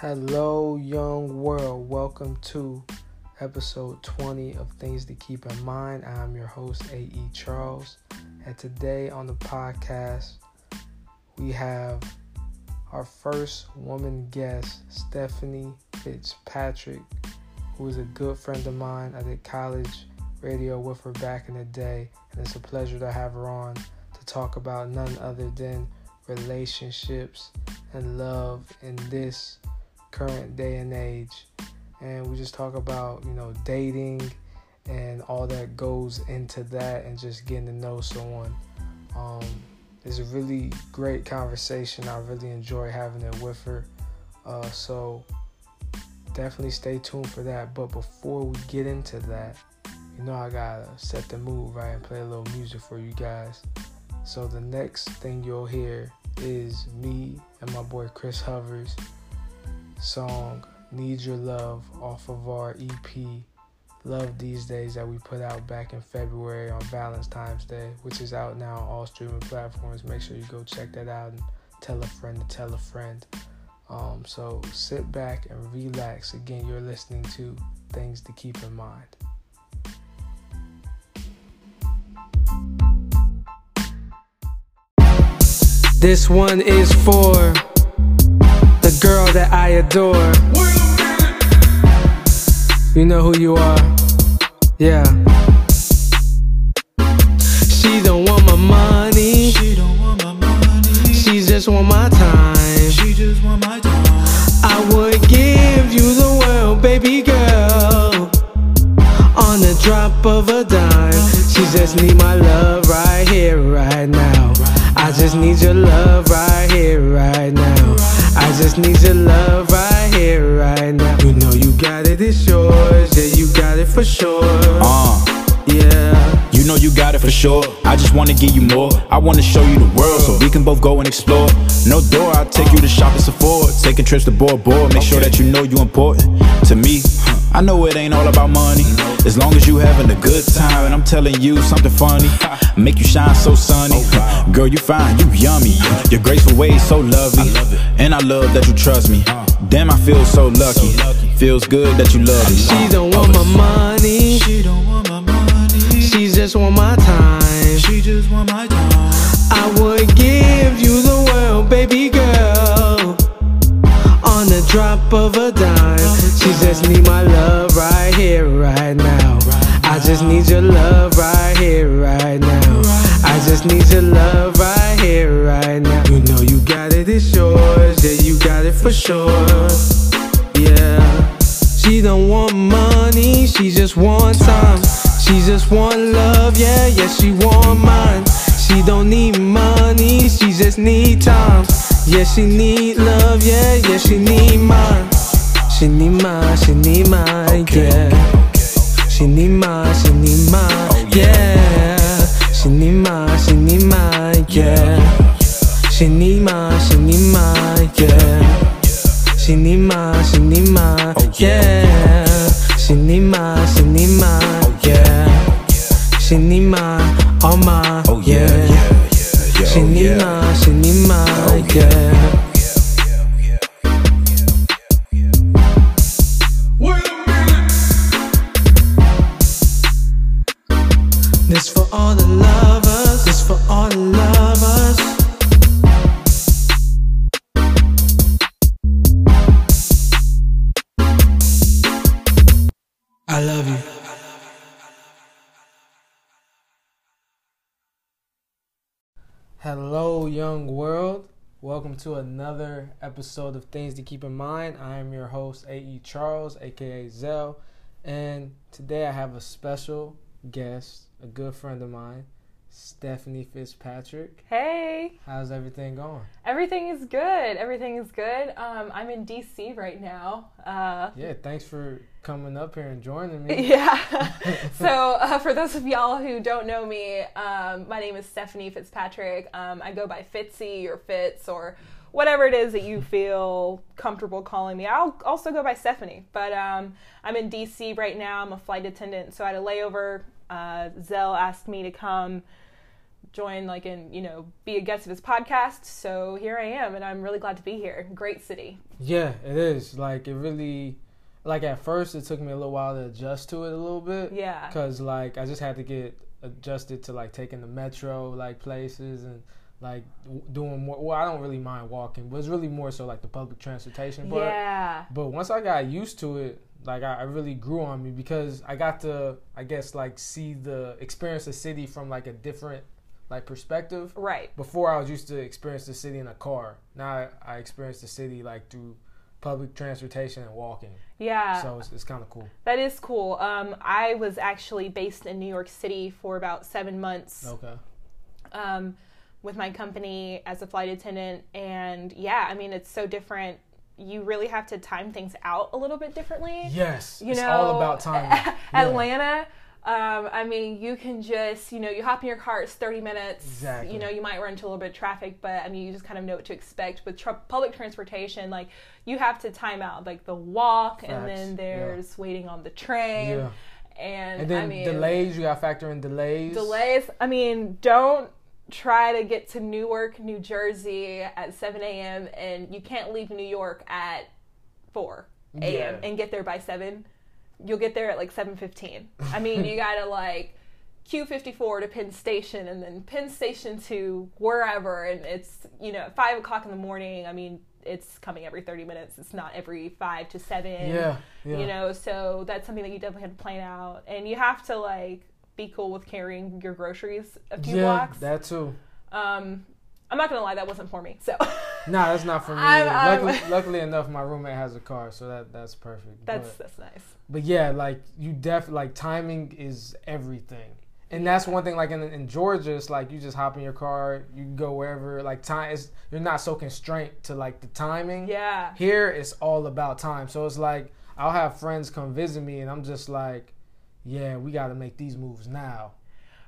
Hello, young world. Welcome to episode 20 of Things to Keep in Mind. I'm your host, A.E. Charles. And today on the podcast, we have our first woman guest, Stephanie Fitzpatrick, who is a good friend of mine. I did college radio with her back in the day, and it's a pleasure to have her on to talk about none other than relationships and love in this current day and age. And we just talk about, you know, dating and all that goes into that and just getting to know someone. Um, it's a really great conversation. I really enjoy having it with her. Uh, so definitely stay tuned for that. But before we get into that, you know I gotta set the mood right and play a little music for you guys. So the next thing you'll hear is me and my boy Chris Hovers song Need Your Love off of our EP Love These Days that we put out back in February on Valentine's Day, which is out now on all streaming platforms. Make sure you go check that out and tell a friend to tell a friend. Um, so sit back and relax. Again, you're listening to Things to Keep in Mind. This one is for the girl that I adore. You know who you are. Yeah. She don't want my money. She don't want my money. She just want my time. She just want my time. I would give you the world, baby girl. On the drop of a dime. She just need my love right here, right now. I just need your love right here, right now. I just need your love right here, right now. You know you got it, it's yours. Yeah, you got it for sure. Uh, Yeah. you know you got it for sure. I just wanna give you more. I wanna show you the world so we can both go and explore. No door, I'll take you to shop at Sephora. Taking trips to Bora Bora. Make sure that you know you important to me. I know it ain't all about money. As long as you having a good time and I'm telling you something funny, make you shine so sunny. Oh, Girl, you fine, you yummy. Your graceful ways so lovely, and I love that you trust me. Uh. Damn, I feel so lucky. Feels good that you love me. She don't want my money. She don't want my money. She just want my time. She just want my time. I would drop of a dime. She just need my love right here, right now. I just need your love right here, right now. I just need your love right here, right now. You know you got it, it's yours. Yeah, you got it for sure. Yeah. She don't want money, she just want time. She just want love, yeah, yeah, she want mine. She don't need money, she just need time. Yeah, she need love, yeah, yeah, she need mine. She need mine, she need mine, yeah. She need mine, she need mine, yeah. She need mine, she need mine, yeah. She need mine, she need mine, yeah. She need mine, she need mine, yeah. She need mine, she need mine, yeah. She need mine, all mine, Oh yeah. She oh, need mine, yeah. This for all the lovers, this for all the lovers. I love you. Hello, young world. Welcome to another episode of Things to Keep in Mind. I am your host, A.E. Charles, aka Zell, and today I have a special guest, a good friend of mine, Stephanie Fitzpatrick. Hey, How's everything going? everything is good. Everything is good. Um, I'm in DC right now. Uh, Yeah, thanks for coming up here and joining me. yeah. so, uh, for those of y'all who don't know me, um, my name is Stephanie Fitzpatrick. Um, I go by Fitzy or Fitz or whatever it is that you feel comfortable calling me. I'll also go by Stephanie, but um, I'm in DC right now. I'm a flight attendant, so I had a layover. Uh, Zell asked me to come join like and you know be a guest of his podcast. So here I am, and I'm really glad to be here. Great city. Yeah, it is. Like it really, like at first it took me a little while to adjust to it a little bit. Yeah. Cause like I just had to get adjusted to like taking the metro like places and like doing more. Well, I don't really mind walking, but it's really more so like the public transportation part. Yeah. But once I got used to it, like I, I really grew on me because I got to, I guess, like see the experience the city from like a different like perspective. Right. Before I was used to experience the city in a car. Now I, I experience the city like through public transportation and walking. Yeah. So it's, it's kind of cool. That is cool. Um, I was actually based in New York City for about seven months Okay. um, with my company as a flight attendant. And yeah, I mean, it's so different. You really have to time things out a little bit differently. Yes. You it's know, all about timing. Yeah. Um, I mean, you can just, you know, you hop in your car, it's 30 minutes. Exactly. You know, you might run into a little bit of traffic, but I mean, you just kind of know what to expect. With public transportation, like, you have to time out, like, the walk, and Facts. then Yeah. there's waiting on the train. Yeah. And, And then I mean, delays, you got to factor in delays. delays. I mean, don't try to get to Newark, New Jersey at 7 a.m. and you can't leave New York at 4 a.m. Yeah. and get there by 7. You'll get there at like 7:15. I mean, you gotta like Q54 to Penn Station and then Penn Station to wherever, and it's you know five o'clock in the morning. I mean, it's coming every 30 minutes. It's not every five to seven Yeah. Yeah. you know so that's something that you definitely have to plan out and you have to like be cool with carrying your groceries a few yeah, blocks that too. um i'm not gonna lie that wasn't for me so Nah, that's not for me. I'm- I'm- luckily, luckily enough, my roommate has a car, so that that's perfect. that's But- that's nice But yeah, like you def like timing is everything. And that's one thing like in, in Georgia, it's like you just hop in your car, you can go wherever. Like time is you're not so constrained to like the timing. yeah Here it's all about time. So it's like I'll have friends come visit me and I'm just like, Yeah, we gotta make these moves now.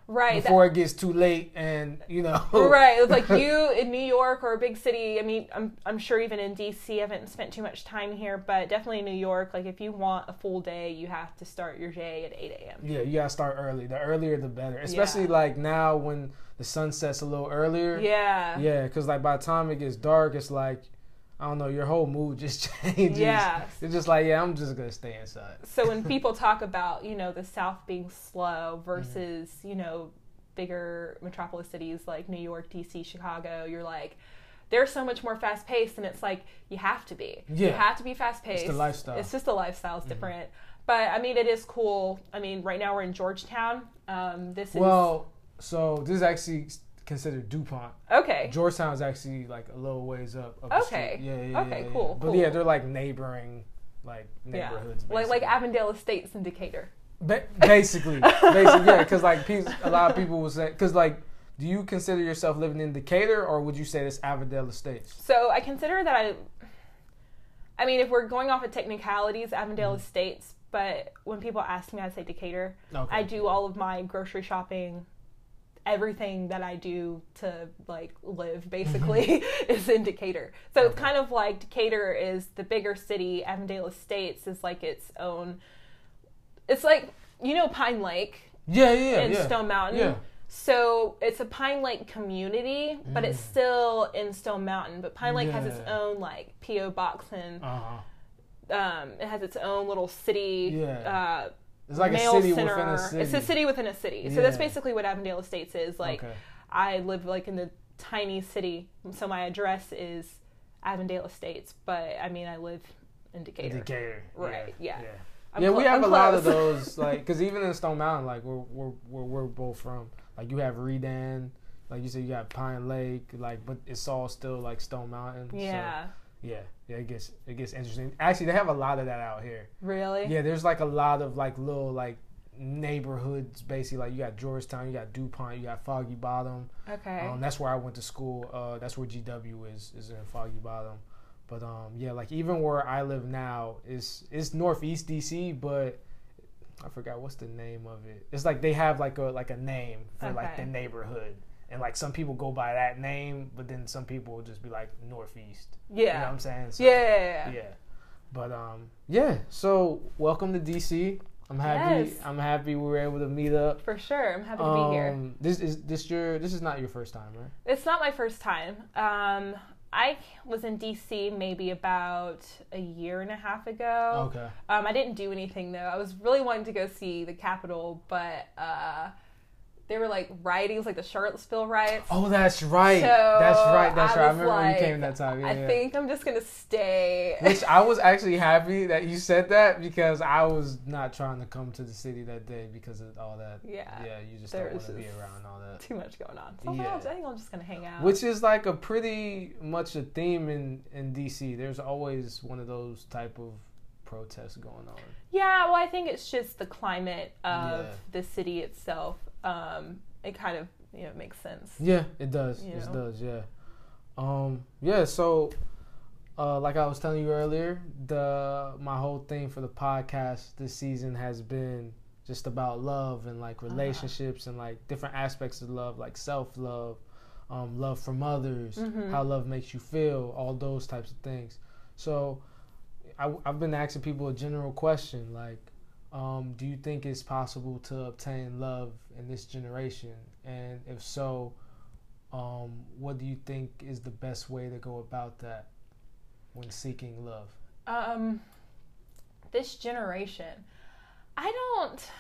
Right Before it gets too late and you know right it's like you in new york or a big city i mean i'm, I'm sure even in dc i haven't spent too much time here but definitely in new york like if you want a full day you have to start your day at 8 a.m Yeah, you gotta start early. The earlier the better. Especially like now when the sun sets a little earlier. yeah Yeah, because like by the time it gets dark, it's like I don't know, your whole mood just changes. Yeah. It's just like, yeah, I'm just gonna stay inside. so when people talk about you know the south being slow versus you know bigger metropolis cities like new york dc chicago you're like they're so much more fast paced and it's like you have to be Yeah. you have to be fast paced It's the lifestyle. it's just the lifestyle's different but i mean it is cool i mean right now we're in georgetown um, this is Well, so this is actually considered Dupont. okay Georgetown is actually like a little ways up. up Okay. Yeah, yeah, Okay, yeah, cool, But cool. yeah, they're like neighboring like neighborhoods. yeah like like avondale estates in decatur Ba- basically, basically, yeah. Because like a lot of people will say, because like, do you consider yourself living in Decatur, or would you say this Avondale Estates? So I consider that I. I mean, if we're going off of technicalities, Avondale mm-hmm. Estates. But when people ask me, I say Decatur. Okay. I do all of my grocery shopping. Everything that I do to like live basically is in Decatur. So it's kind of like Decatur is the bigger city. Avondale Estates is like its own. It's like you know Pine Lake Yeah, yeah, in yeah. Stone Mountain. Yeah. So it's a Pine Lake community, but it's still in Stone Mountain. But Pine Lake has its Mm. Own like PO box and Uh huh. um, it has its own little city. Yeah. Uh, It's like a city center. within a city. It's a city within a city. So that's basically what Avondale Estates is. Like Okay. I live like in the tiny city, so my address is Avondale Estates. But I mean, I live in Decatur. Decatur. Right, yeah. Yeah. I'm yeah, we have I'm a lot of those, like, because even in Stone Mountain, like, we're, we're, we're, we're both from, like, you have Redan, like you said, you got Pine Lake, like, but it's all still, like, Stone Mountain. so, yeah. yeah. It gets, it gets interesting. Actually, they have a lot of that out here. Really? Yeah, there's, like, a lot of, like, little, like, neighborhoods, basically. Like, you got Georgetown, you got DuPont, you got Foggy Bottom. Okay. Um, that's where I went to school. Uh, that's where GW is, is in Foggy Bottom. But um, yeah, like even where I live now is is northeast DC, but I forgot what's the name of it. It's like they have like a like a name for like the neighborhood, and like some people go by that name, but then some people will just be like northeast. yeah. You know what I'm saying? So, yeah. yeah. But um, yeah. So welcome to DC. I'm happy. Yes. I'm happy we were able to meet up. For sure. I'm happy to be here. Um, This is this your this is not your first time, right? It's not my first time. Um, I was in DC maybe about a year and a half ago. Okay. Um, I didn't do anything though. I was really wanting to go see the Capitol, but uh, there were like riotings, like the Charlottesville riots. Oh, that's right. So, that's right. That's I right. I remember when you came that time. Yeah, I yeah. think I'm just gonna stay. Which I was actually happy that you said that because I was not trying to come to the city that day because of all that. Yeah. Yeah, you just There don't want to be around all that. Too much going on. So Yeah. I think I'm just gonna hang out. Which is like a pretty much a theme in in DC. There's always one of those type of protests going on. Yeah, well, I think it's just the climate of Yeah. the city itself. Um, it kind of you know makes sense. Yeah, it does. You It know? does. Yeah. Um. Yeah. So, uh, like I was telling you earlier, the my whole thing for the podcast this season has been just about love and like Uh-huh. relationships and like different aspects of love, like self love, um, love from others, Mhm. how love makes you feel, all those types of things. So, I, I've been asking people a general question like. Um, do you think it's possible to obtain love in this generation? And if so, um, what do you think is the best way to go about that when seeking love? Um, this generation, I don't.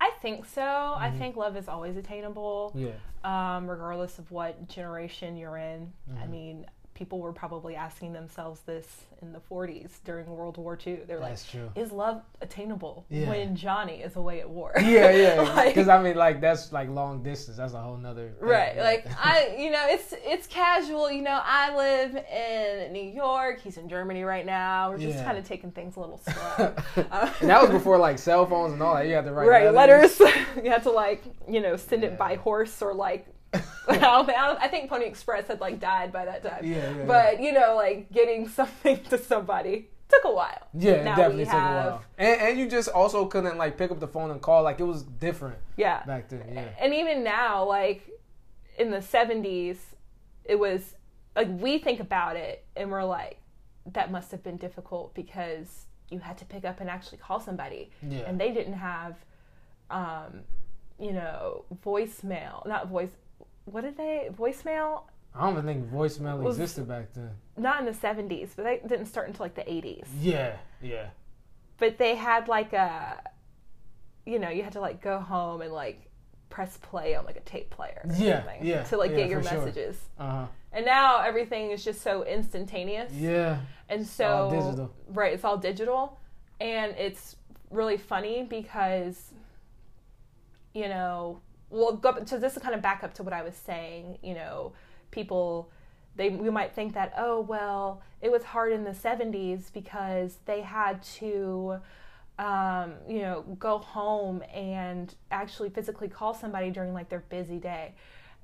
I think so. I Mhm. think love is always attainable, Yeah, um, regardless of what generation you're in. I Mhm. mean, people were probably asking themselves this in the 40s during World War II. They're like. "Is love attainable Yeah. when Johnny is away at war?" yeah, yeah. Like- Because I mean, like that's like long distance. That's a whole nother. thing, Right, yeah. like I, you know, it's it's casual. You know, I live in New York. He's in Germany right now. We're just Yeah. kind of taking things a little slow. Uh, and that was before like cell phones and all that. You had to write right, letters. letters. you had to like, you know, send it by horse or like. I, think- I, think Pony Express had like died by that time. Yeah, yeah, But you know, like getting something to somebody took a while. Yeah, Now definitely took a while. And, and you just also couldn't like pick up the phone and call. Like it was different Yeah. back then. Yeah. And even now, like in the 70s, it was like we think about it and we're like, that must have been difficult because you had to pick up and actually call somebody. Yeah. And they didn't have, um, you know, voicemail, not voice, what did they, voicemail? I don't even think voicemail Was- existed back then. Not in the 70s, but they didn't start until like the 80s. Yeah, yeah. But they had like a, you know, you had to like go home and like press play on like a tape player or Yeah, something yeah, to like yeah, get your sure. messages. Uh huh. And now everything is just so instantaneous. Yeah. And so all digital. right, it's all digital and it's really funny because you know, well go so this is kind of back up to what I was saying, you know, people they we might think that oh well, it was hard in the 70s because they had to um, you know, go home and actually physically call somebody during like their busy day.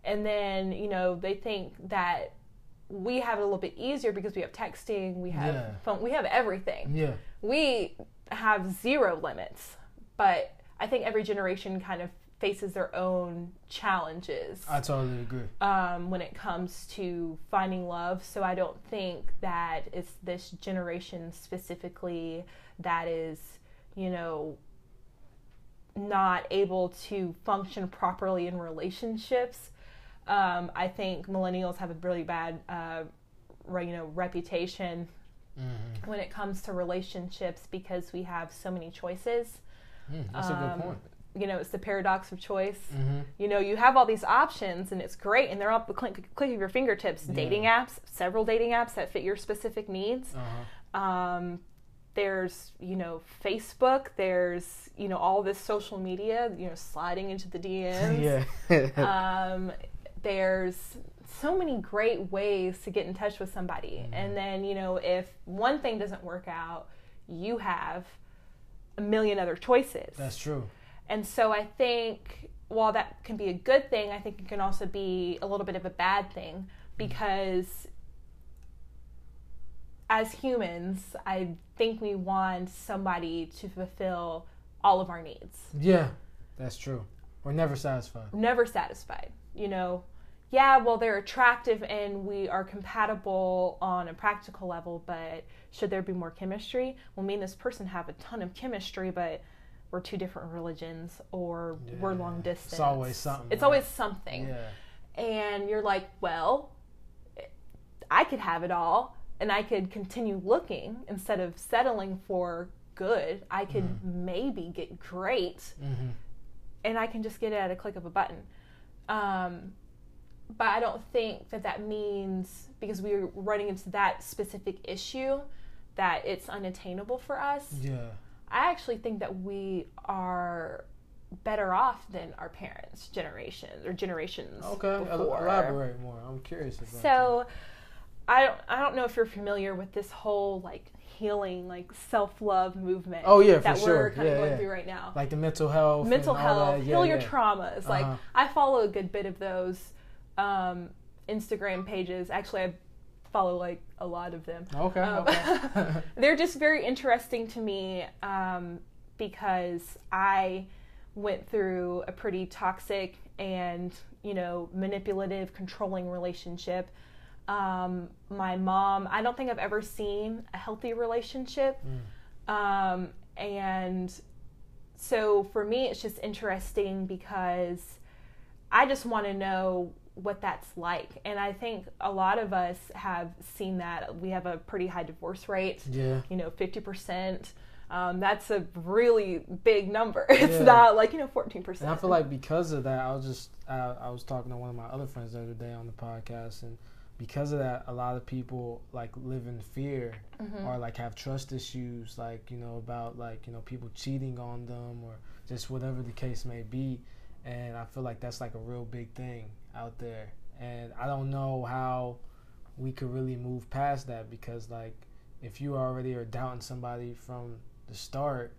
And then, you know, they think that we have it a little bit easier because we have texting, we have Yeah. phone, we have everything. Yeah. We have zero limits, but I think every generation kind of faces their own challenges I totally agree. um, when it comes to finding love. So I don't think that it's this generation specifically that is, you know, not able to function properly in relationships. Um, I think millennials have a really bad, uh, re- you know, reputation Mm-hmm. when it comes to relationships because we have so many choices. Mm, that's a Um, good point. You know, it's the paradox of choice. Mm-hmm. You know, you have all these options and it's great and they're all the click, click of your fingertips. Yeah. Dating apps, several dating apps that fit your specific needs. Uh-huh. Um, there's, you know, Facebook, there's, you know, all this social media, you know, sliding into the DMs. yeah. um, there's so many great ways to get in touch with somebody. Mm-hmm. And then, you know, if one thing doesn't work out, you have a million other choices. That's true. And so I think while that can be a good thing, I think it can also be a little bit of a bad thing mm. because as humans, I think we want somebody to fulfill all of our needs. Yeah, that's true. We're never satisfied. Never satisfied. You know, yeah, well, they're attractive and we are compatible on a practical level, but should there be more chemistry? Well, me and this person have a ton of chemistry, but we're two different religions or we're long distance. It's always something, It's right? always something. Yeah. And you're like, well, I could have it all and I could continue looking instead of settling for good. I could Mm-hmm. maybe get great hmm and I can just get it at a click of a button. Um, but I don't think that that means because we're running into that specific issue that it's unattainable for us. Yeah. I actually think that we are better off than our parents' generation or generations Okay. Before. elaborate more. I'm curious about. that. So I don't I don't know if you're familiar with this whole like healing like self love movement. Oh, yeah, for that sure. we're kind Yeah, of going yeah. through right now. like the mental health. Mental health, that. heal Yeah, your traumas. Like Uh-huh. I follow a good bit of those um, Instagram pages. Actually, I follow like a lot of them. Okay. Um, okay. they're just very interesting to me um, because I went through a pretty toxic and you know manipulative, controlling relationship. Um, my mom, I don't think I've ever seen a healthy relationship, um, and so for me, it's just interesting because I just want to know what that's like. And I think a lot of us have seen that. We have a pretty high divorce rate, yeah. you know, 50%. Um, that's a really big number. It's Yeah. not like, you know, 14%. And I feel like because of that, I was just I, I was talking to one of my other friends the other day on the podcast, and because of that, a lot of people like live in fear Mm-hmm. or like have trust issues, like you know about like you know people cheating on them or just whatever the case may be. And I feel like that's like a real big thing out there, and I don't know how we could really move past that because like if you already are doubting somebody from the start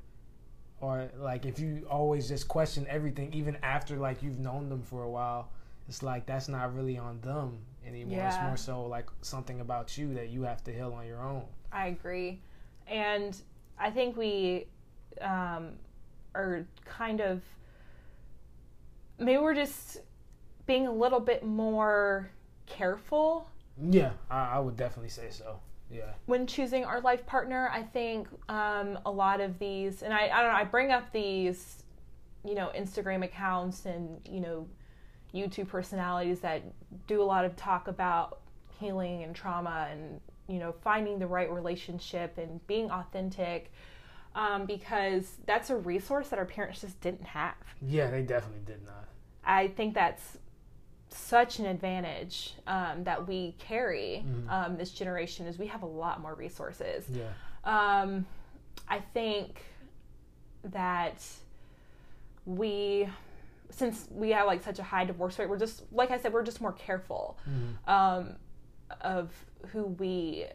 or like if you always just question everything even after like you've known them for a while it's like that's not really on them anymore. It's more so like something about you that you have to heal on your own. I agree. And I think we um, are kind of, maybe we're just being a little bit more careful? Yeah i, I would definitely say so. Yeah. When choosing our life partner, I think um, a lot of these, and I, I don't know, I bring up these, you know, Instagram accounts and, you know, YouTube personalities that do a lot of talk about healing and trauma and, you know, finding the right relationship and being authentic um, because that's a resource that our parents just didn't have. yeah they definitely did not. I think that's such an advantage um, that we carry um, this generation is we have a lot more resources. yeah. Um, I think that we, since we have like such a high divorce rate, we're just like I said, we're just more careful um, of who we,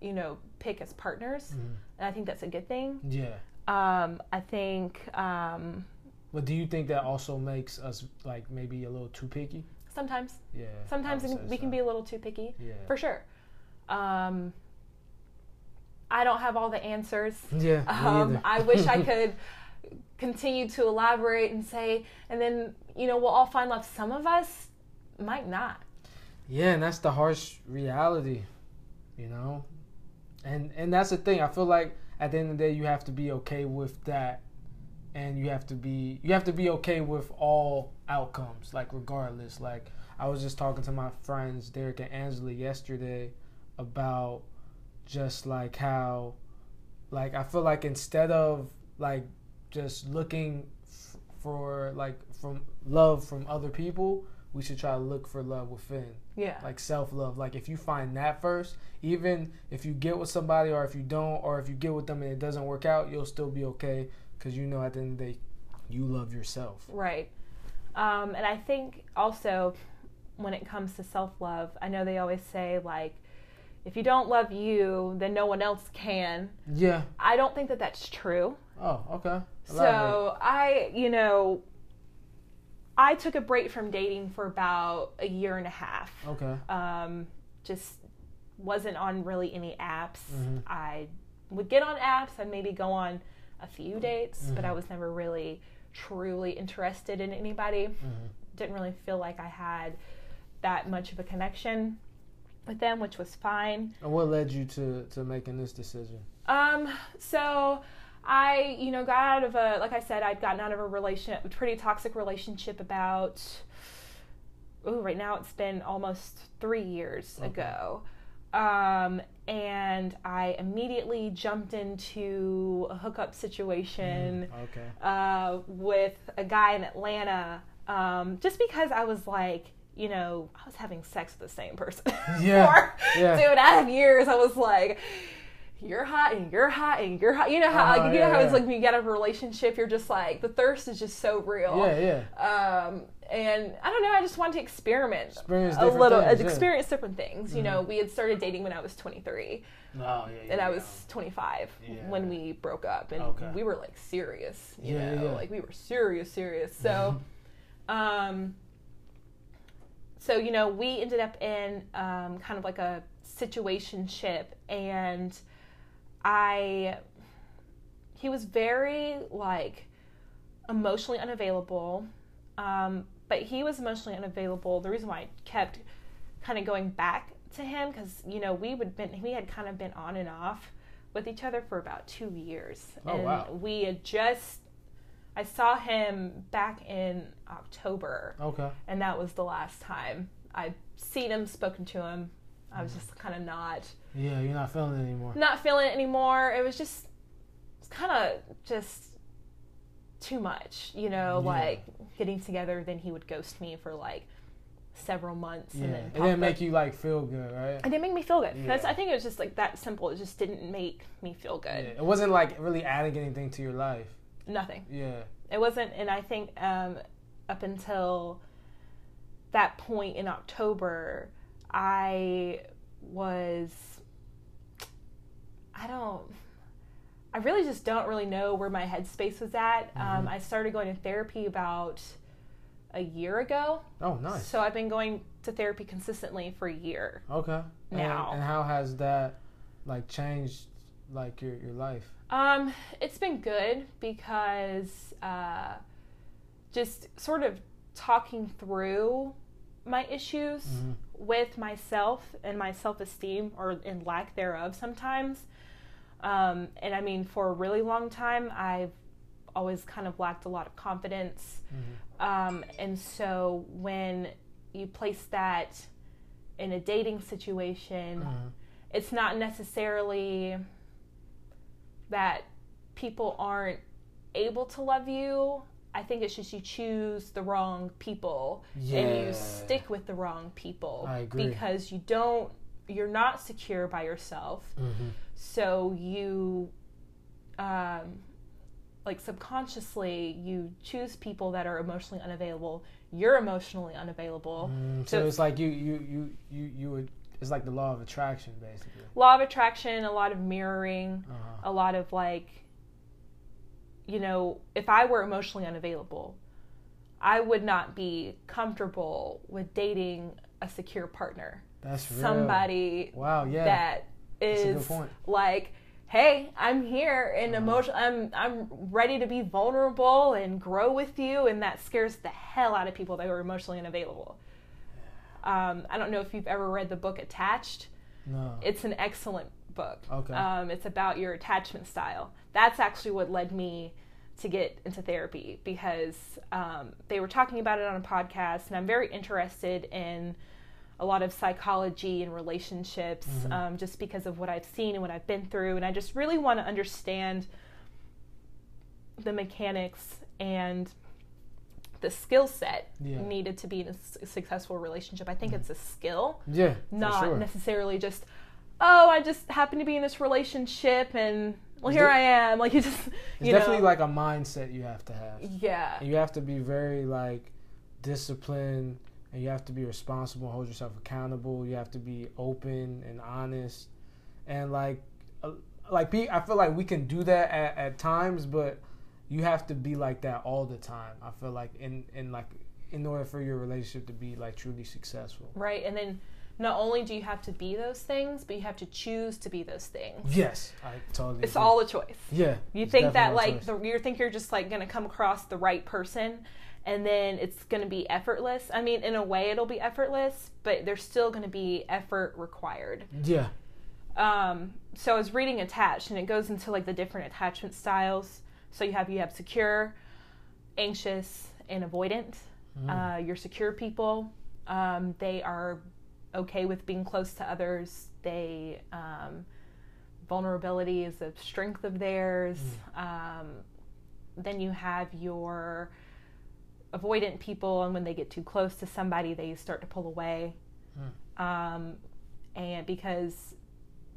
you know, pick as partners, and I think that's a good thing. yeah. Um, I think um, but do you think that also makes us like maybe a little too picky sometimes, yeah sometimes we can so. be a little too picky. yeah for sure. Um, I don't have all the answers. yeah Um. I wish I could continue to elaborate and say, and then you know we'll all find love. Some of us might not. Yeah, and that's the harsh reality, you know. And and that's the thing. I feel like at the end of the day, you have to be okay with that, and you have to be you have to be okay with all outcomes, like regardless. Like I was just talking to my friends Derek and Angela yesterday about just like how, like I feel like instead of like just looking f- for like from love from other people, we should try to look for love within Yeah. like self love. Like if you find that first, even if you get with somebody or if you don't, or if you get with them and it doesn't work out, you'll still be okay because you know at the end of the day, you love yourself. Right. Um, and I think also when it comes to self love, I know they always say, like, if you don't love you, then no one else can. Yeah. I don't think that that's true. Oh, okay. So I, you know, I took a break from dating for about a year and a half. okay. Um, just wasn't on really any apps. Mhm. I would get on apps. I'd maybe go on a few dates, but Mm-hmm. I was never really truly interested in anybody. Mhm. Didn't really feel like I had that much of a connection with them, which was fine. And what led you to to making this decision? Um, so I, you know, got out of a, like I said, I'd gotten out of a relationship, a pretty toxic relationship about, oh, right now it's been almost three years Okay. ago. Um, and I immediately jumped into a hookup situation Okay. uh, with a guy in Atlanta um, just because I was like, you know, I was having sex with the same person Yeah, for yeah. two and a half years. I was like, you're hot and you're hot and you're hot. You know how Uh-huh, like you yeah, know how it's like when you get out of a relationship, you're just like the thirst is just so real. Yeah, yeah. Um, and I don't know. I just wanted to experiment Experience a little, things, yeah. Mm-hmm. experience different things. You know, we had started dating when I was 23 Oh, yeah, yeah. and I yeah. was 25 Yeah. when we broke up, and Okay. we were like serious, you Yeah, know, yeah. like we were serious, serious. So, um, so you know, we ended up in um, kind of like a situationship, and I, he was very like emotionally unavailable, um, but he was emotionally unavailable. The reason why I kept kind of going back to him because you know we would been we had kind of been on and off with each other for about two years, Oh, and wow. we had just. I saw him back in October, Okay. and that was the last time I'd seen him, spoken to him. I was just kind of not Yeah, you're not feeling it anymore. not feeling it anymore. It was just it's kind of just too much, you know, Yeah. like getting together. Then he would ghost me for like several months, Yeah. and then It didn't up- make you like feel good, right? It didn't make me feel good. That's, I think it was just like that simple. It just didn't make me feel Yeah. good. It wasn't like really adding anything to your life. Nothing. Yeah. It wasn't, and I think um, up until that point in October, I was. I don't. I really just don't really know where my headspace was at. Um, Mhm. I started going to therapy about a year ago. Oh, nice. So I've been going to therapy consistently for a year. Okay. And- Now. And, how has that like changed like your your life? Um, it's been good because uh, just sort of talking through my issues Mhm. with myself and my self esteem or in lack thereof sometimes. Um, and I mean, for a really long time, I've always kind of lacked a lot of confidence. Mhm. Um, and so when you place that in a dating situation, Mhm. it's not necessarily that people aren't able to love you. I think it's just you choose the wrong people and you stick with the wrong people I agree. because you don't you're not secure by yourself. Mhm. So you um like subconsciously you choose people that are emotionally unavailable. You're emotionally unavailable. Mm, so So- it's like you you you you you would. It's like the law of attraction, basically. Law of attraction, a lot of mirroring. Uh-huh. a lot of like you know if i were emotionally unavailable i would not be comfortable with dating a secure partner That's real. somebody Wow. Yeah. Good is like hey i'm here and Uh-huh. emotion i'm i'm ready to be vulnerable and grow with you and that scares the hell out of people that are emotionally unavailable um, i don't know if you've ever read the book attached No. it's an excellent book. Okay. Um, it's about your attachment style. That's actually what led me to get into therapy because um, they were talking about it on a podcast, and I'm very interested in a lot of psychology and relationships Mhm. um, just because of what I've seen and what I've been through. And I just really want to understand the mechanics and the skill set Yeah. needed to be in a s- successful relationship. I think Mhm. it's a skill yeah. not sure. necessarily just oh i just happen to be in this relationship and well here i am like you just It's you definitely know like a mindset you have to have. yeah You have to be very like disciplined and you have to be responsible, hold yourself accountable. You have to be open and honest. And like uh, like I feel like we can do that at, at times, but you have to be like that all the time. I feel like in in like in order for your relationship to be like truly successful. right and then not only do you have to be those things but you have to choose to be those things Yes, I totally. it's agree. all a choice Yeah. you think that like the, you think you're just like gonna come across the right person and then it's gonna be effortless i mean in a way it'll be effortless but there's still gonna be effort required yeah. Um, so I was reading attached, and it goes into like the different attachment styles. So you have you have secure, anxious, and avoidant. Uh, your secure people, um, they are okay with being close to others. They um, vulnerability is a strength of theirs. Um, then you have your avoidant people, and when they get too close to somebody, they start to pull away. Um, and because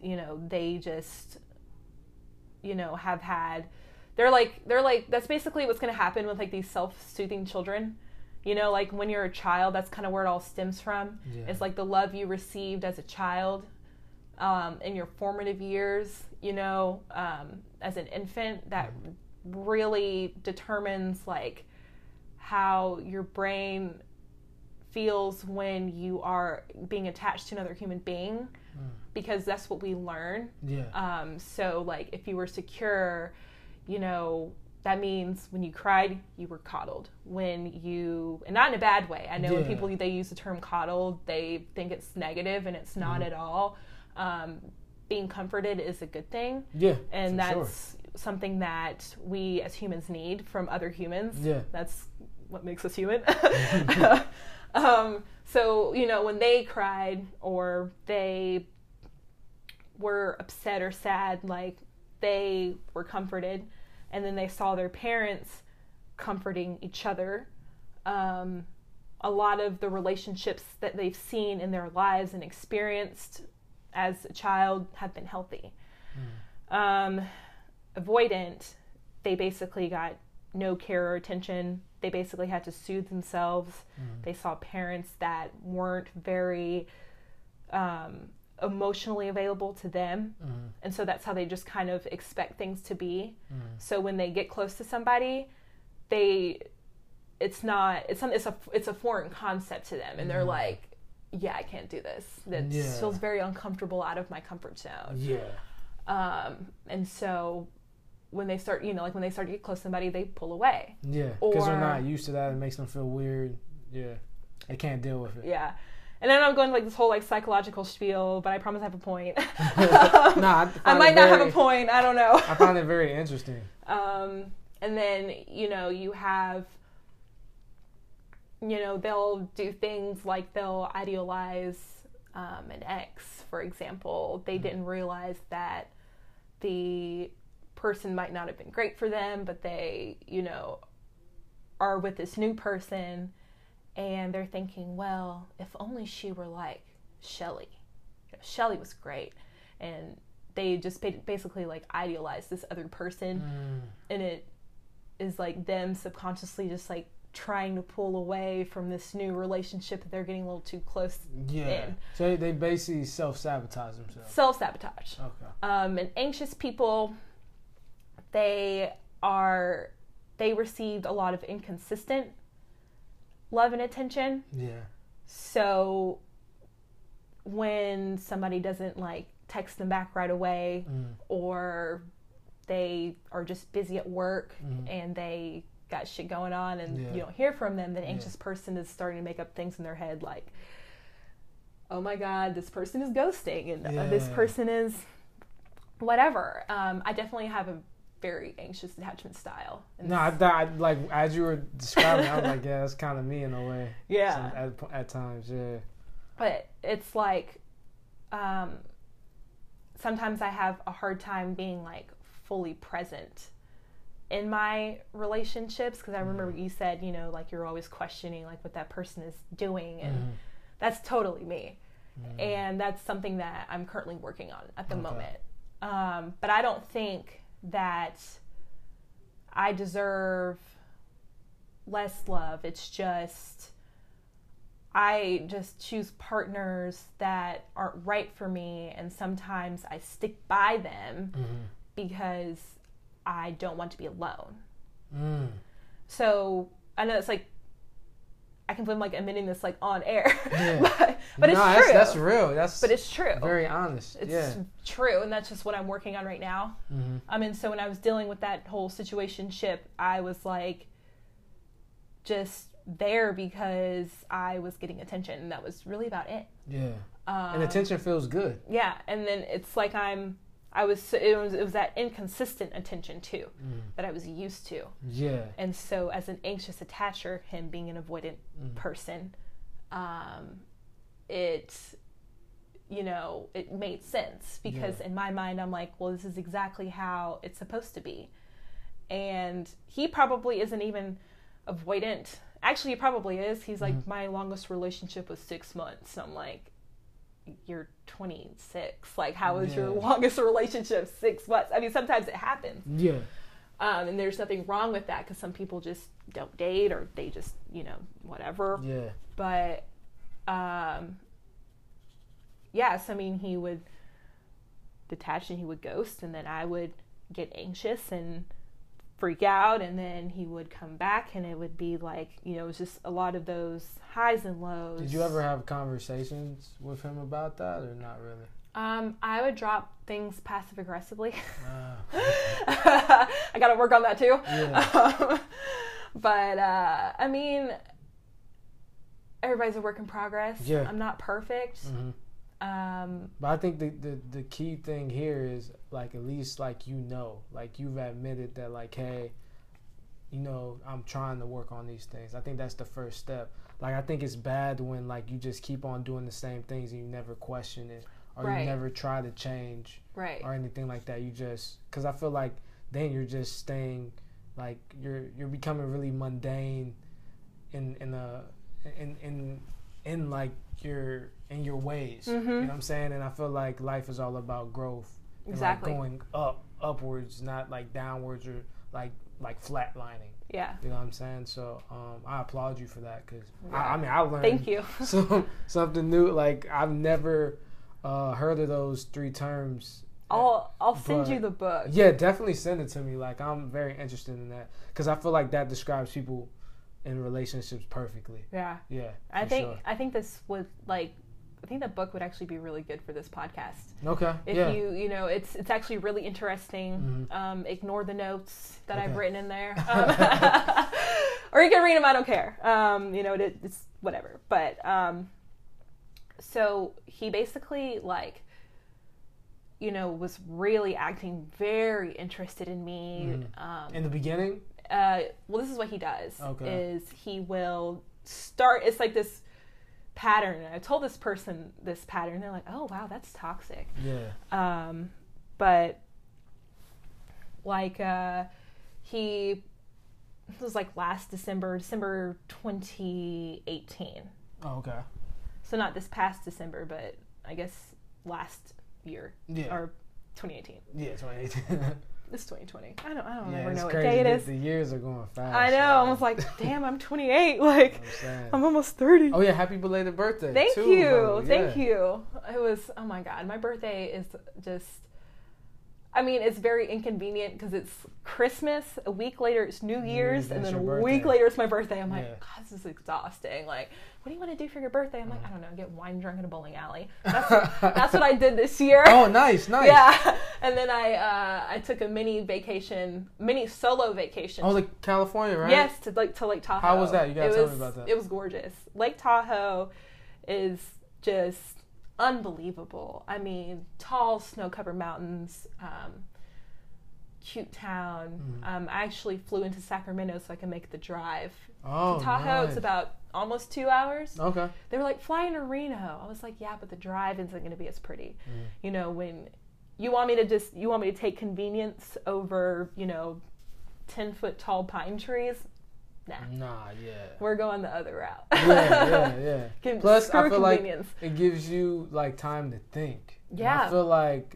you know they just you know have had they're like they're like that's basically what's going to happen with like these self-soothing children you know like when you're a child that's kind of where it all stems from Yeah. it's like the love you received as a child um, in your formative years you know um, as an infant that really determines like how your brain feels when you are being attached to another human being because that's what we learn Yeah. um, so like if you were secure you know that means when you cried you were coddled when you and not in a bad way i know when people they use the term coddled they think it's negative and it's not Mm-hmm. at all um, being comforted is a good thing yeah. and for sure. that's something that we as humans need from other humans Yeah. that's what makes us human um, so you know when they cried or they were upset or sad like they were comforted and then they saw their parents comforting each other. Um, a lot of the relationships that they've seen in their lives and experienced as a child have been healthy. Um, avoidant they basically got no care or attention. They basically had to soothe themselves. They saw parents that weren't very um, emotionally available to them mm-hmm. and so that's how they just kind of expect things to be mm-hmm. so when they get close to somebody they it's not it's some it's a it's a foreign concept to them and they're mm-hmm. like yeah i can't do this that Yeah. feels very uncomfortable out of my comfort zone Yeah. um, and so when they start you know like when they start to get close to somebody they pull away Yeah. Because they're not used to that. It makes them feel weird. Yeah. They can't deal with it. yeah and then i'm going like this whole like psychological spiel but i promise i have a point. Nah, I, i might it not have a point. I don't know. I find it very interesting. Um, and then, you know, you have, you know, they'll do things like they'll idealize um, an ex, for example. They didn't realize that the person might not have been great for them, but they, you know, are with this new person and they're thinking, well, if only she were like. You know, Shelly was great. And they just basically like idealize this other person and it is like them subconsciously just like trying to pull away from this new relationship that they're getting a little too close Yeah. in. So they, basically self sabotage themselves. self-sabotage Okay. um, and anxious people they are they received a lot of inconsistent love and attention Yeah. so when somebody doesn't like text them back right away Mm. or they are just busy at work and they got shit going on and. Yeah. you don't hear from them, the anxious person is starting to make up things in their head like, oh my god, this person is ghosting and uh, this person is whatever. Um, I definitely have a very anxious attachment style. No, I, thought like as you were describing, I was like, yeah, that's kind of me in a way. Yeah. Some- at, at times, yeah. but it's like um, sometimes I have a hard time being like fully present in my relationships because I remember you said you know like you're always questioning like what that person is doing and that's totally me and that's something that I'm currently working on at the Okay. moment um, but I don't think that I deserve less love it's just I just choose partners that aren't right for me, and sometimes I stick by them because I don't want to be alone. Mm. So I know it's like I can feel like admitting this like on air, Yeah. but, but it's no, true. That's, that's real. That's but it's true. very honest. it's yeah. true, and that's just what I'm working on right now. Mm-hmm. I mean, so when I was dealing with that whole situation ship, I was like, just there because I was getting attention, and that was really about it. Yeah. Um, And attention feels good. yeah, and then it's like I'm. I was it was it was that inconsistent attention too Mm. that I was used to, Yeah. and so as an anxious attacher, him being an avoidant Mm. person, um, it you know it made sense because Yeah. in my mind I'm like, well, this is exactly how it's supposed to be, and he probably isn't even avoidant. Actually, he probably is. He's like, Mhm. my longest relationship was six months. I'm like, you're 26. Like, how was your longest relationship six months? I mean, sometimes it happens. Yeah. Um, and there's nothing wrong with that because some people just don't date or they just, you know, whatever. Yeah. But, um, yes, I mean, he would detach and he would ghost, and then I would get anxious and freak out, and then he would come back, and it would be like, you know, it was just a lot of those highs and lows. Did you ever have conversations with him about that or not really? Um, I would drop things passive aggressively. Ah. I got to work on that too. Yeah. Um, but uh, I mean, everybody's a work in progress. Yeah. I'm not perfect. hmm Um, But I think the, the the key thing here is like at least like you know, like you've admitted that like hey, you know, I'm trying to work on these things. I think that's the first step. Like I think it's bad when like you just keep on doing the same things and you never question it or Right. you never try to change right. or anything like that. You just cuz I feel like then you're just staying like you're you're becoming really mundane in in a in in in like your in your ways. You know what I'm saying? And I feel like life is all about growth. Exactly. Like going up upwards, not like downwards or like like flatlining. Yeah. You know what I'm saying? So um, I applaud you for that because Yeah. I, I mean I learned Thank you. some something new. Like I've never uh, heard of those three terms. I'll I'll send you the book. Yeah, definitely send it to me. Like I'm very interested in that because I feel like that describes people in relationships perfectly. Yeah. Yeah, I think sure. I think this would like I think the book would actually be really good for this podcast. Okay. If yeah. you you know it's it's actually really interesting. Mhm. Um, ignore the notes that I've written in there, um, or you can read them. I don't care. Um, you know it, it's whatever. But um, so he basically like you know was really acting very interested in me. Um, in the beginning. uh, well, this is what he does. Okay. Is he will start? It's like this pattern. I told this person this pattern. They're like, "Oh, wow, that's toxic." Yeah. Um, but like uh, he this was like last December, December 2018. Oh, okay. So not this past December, but I guess last year Yeah. or 2018. yeah. 2018. It's 2020. I don't. I don't yeah, ever know what crazy. day it is. The years are going fast. I know. I man. was like, damn, I'm 28. Like, I'm. I'm almost 30. Oh yeah, happy belated birthday. Thank too, you. Thank Yeah. you. It was, oh my God, my birthday is just, I mean, it's very inconvenient because it's Christmas, a week later it's New Year's, and then a week later it's my birthday. I'm like, Yeah. God, this is exhausting. Like, what do you want to do for your birthday? I'm like, I don't know, get wine drunk in a bowling alley. That's, that's what I did this year. Oh, nice, nice. Yeah, and then I uh, I took a mini vacation, mini solo vacation. Oh, like California, right? Yes, to like to Lake Tahoe. How was that? You gotta it tell was, me about that. It was gorgeous. Lake Tahoe is just unbelievable. I mean, tall snow-covered mountains, um, cute town. Mm-hmm. Um, I actually flew into Sacramento so I could make the drive Oh, to Tahoe. nice. It's about almost two hours. Okay. They were like, fly into Reno. I was like, yeah, but the drive isn't going to be as pretty. Mm-hmm. You know, when you want me to just, you want me to take convenience over, you know, 10 foot tall pine trees? Nah. Nah, yeah. We're going the other route. yeah, yeah, yeah. Plus, I feel like it gives you like time to think. And Yeah. I feel like,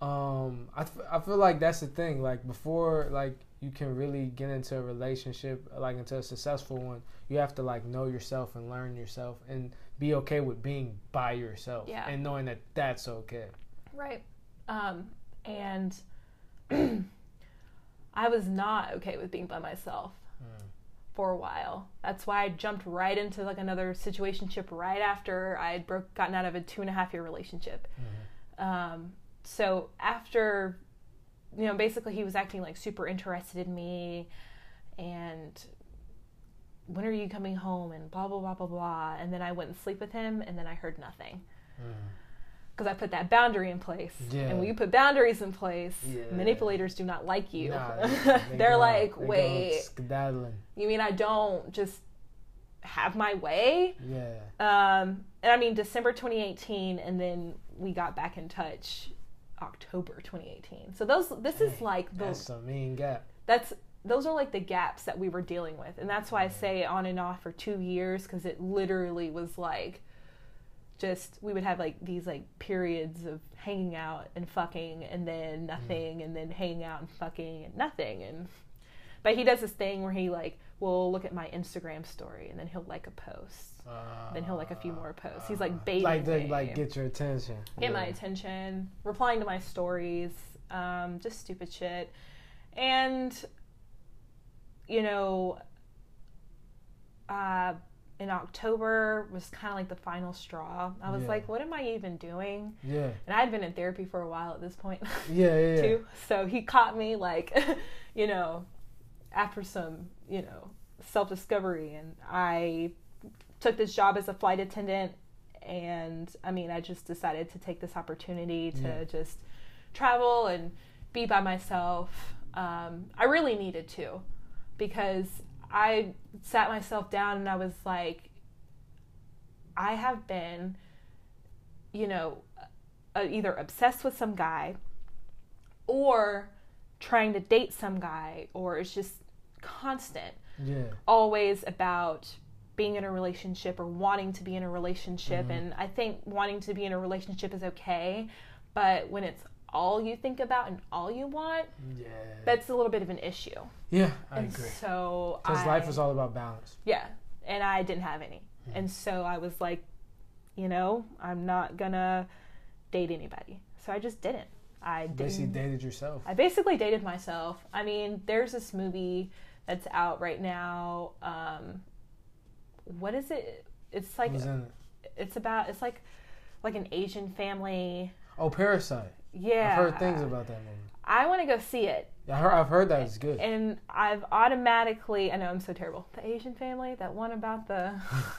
um, I, f- I feel like that's the thing. Like before, like you can really get into a relationship, like into a successful one, you have to like know yourself and learn yourself and be okay with being by yourself. Yeah. And knowing that that's okay. Right. Um, and I was not okay with being by myself for a while. That's why I jumped right into like another situationship right after I had broke gotten out of a two and a half year relationship. Um, so after, you know, basically he was acting like super interested in me, and when are you coming home and blah blah blah blah blah and then i went and sleep with him and then i heard nothing because i put that boundary in place. Yeah. and when you put boundaries in place Yeah. manipulators do not like you Nah, they- they they're like they wait skedaddling. you mean i don't just have my way Yeah. um, and I mean December 2018, and then we got back in touch October 2018. So those this is like the That's a mean gap. that's those are like the gaps that we were dealing with, and that's why I say on and off for two years because it literally was like just we would have like these like periods of hanging out and fucking and then nothing and then hanging out and fucking and nothing and but he does this thing where he like will look at my Instagram story and then he'll like a post then he'll like a few more posts. He's like baiting like to like get your attention. get my attention, replying to my stories, um, just stupid shit. And you know, uh, in October was kind of like the final straw. I was Yeah. like, what am I even doing? Yeah. And I had been in therapy for a while at this point Yeah. Yeah. yeah. too. So he caught me like, you know, after some, you know, self discovery, and I took this job as a flight attendant. And I mean, I just decided to take this opportunity to Yeah. just travel and be by myself. Um, I really needed to because I sat myself down and I was like, I have been, you know, uh, either obsessed with some guy or trying to date some guy, or it's just constant, Yeah. always about being in a relationship or wanting to be in a relationship. Mm-hmm. And I think wanting to be in a relationship is okay, but when it's all you think about and all you want, Yeah. that's a little bit of an issue. yeah. I and agree. so Because life is all about balance. yeah, and I didn't have any. Mm-hmm. And so I was like, you know, I'm not gonna date anybody. So I just didn't. I Basically, didn't. dated yourself. I basically dated myself. I mean, there's this movie that's out right now. Um, what is it? It's like it? it's about it's like like an Asian family. Oh, Parasite. Yeah, I've heard things about that movie. I want to go see it. I heard, I've heard that it's good. and I've automatically I know I'm so terrible. The Asian family, that one about the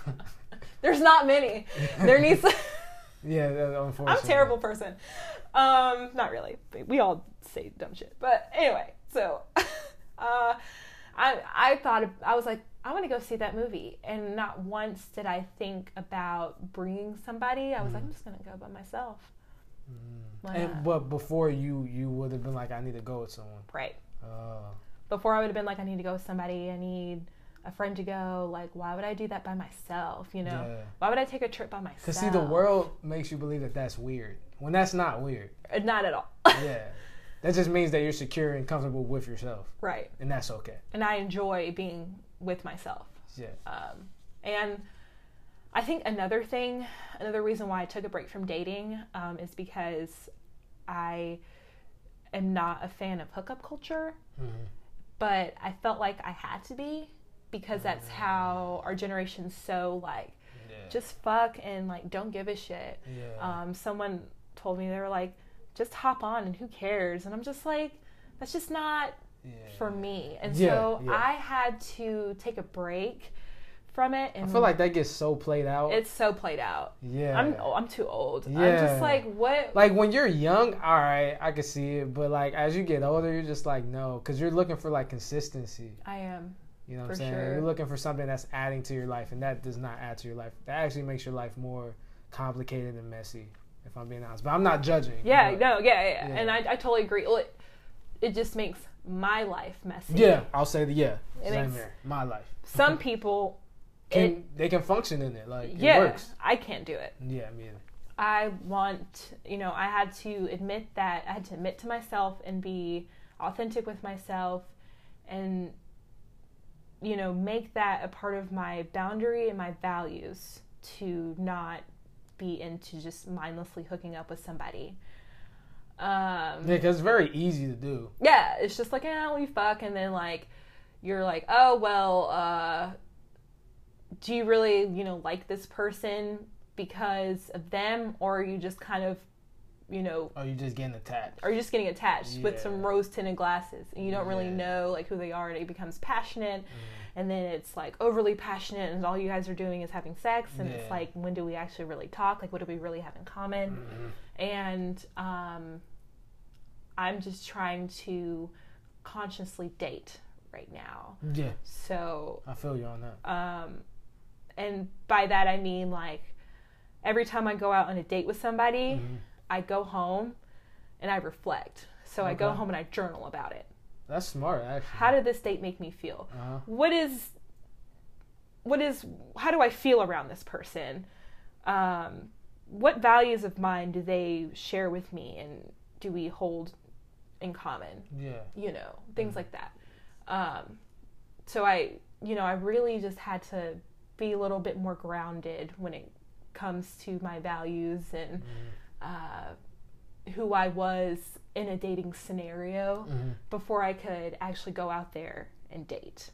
There's not many. There needs yeah, that, I'm a terrible person. Um not really. We all say dumb shit. But anyway, so uh I I thought I was like I want to go see that movie and not once did I think about bringing somebody. I was like I'm just going to go by myself. Mm. And but before you, you would have been like, I need to go with someone. right. Uh, before I would have been like, I need to go with somebody. I need a friend to go. Like, why would I do that by myself? You know, Yeah. why would I take a trip by myself? Cause see, the world makes you believe that that's weird when that's not weird. Uh, not at all. Yeah, that just means that you're secure and comfortable with yourself, right. and that's okay. And I enjoy being with myself. Yeah, Um, and I think another thing, another reason why I took a break from dating um, is because I am not a fan of hookup culture, Mm-hmm. but I felt like I had to be because that's how our generation's so like yeah, just fuck and like don't give a shit. yeah. Um, someone told me they were like, just hop on and who cares? And I'm just like, that's just not yeah. for me. And so. I had to take a break from it. And I feel like that gets so played out. it's so played out. yeah, I'm oh, I'm too old. I'm Yeah. just like what? like when you're young, all right, I can see it, but like as you get older, you're just like no, because you're looking for like consistency. I am. You know what I'm saying? sure. You're looking for something that's adding to your life, and that does not add to your life. That actually makes your life more complicated and messy. If I'm being honest, but I'm not judging. Yeah, but- no, yeah, yeah. Yeah. And I, I totally agree. Well, it, it just makes my life messy. Yeah, I'll say the yeah. It Same here. My life. Some people, Can it, they can function in it? Like yeah, it works. I can't do it. Yeah, I mean. I want, you know, I had to admit that I had to admit to myself and be authentic with myself and, you know, make that a part of my boundary and my values to not be into just mindlessly hooking up with somebody. Um, Yeah, because it's very easy to do. yeah, it's just like, eh, we fuck, and then like, you're like, oh well, uh, do you really, you know, like this person because of them, or are you just kind of you know, Are you just getting attached? are you just getting attached with some rose tinted glasses and you don't really Yeah. know like who they are and it becomes passionate Mm. and then it's like overly passionate and all you guys are doing is having sex and it's like when do we actually really talk like what do we really have in common Mhm. and um, i'm just trying to consciously date right now Yeah, so I feel you on that. um, and by that I mean like every time I go out on a date with somebody, Mhm. I go home and I reflect. So I go home and I journal about it. That's smart, actually. How did this date make me feel? uh-huh. What is what is how do I feel around this person? Um, what values of mine do they share with me and do we hold in common? Yeah. you know, things like that. Um, so I, you know, I really just had to be a little bit more grounded when it comes to my values and uh, who I was in a dating scenario Mhm. before I could actually go out there and date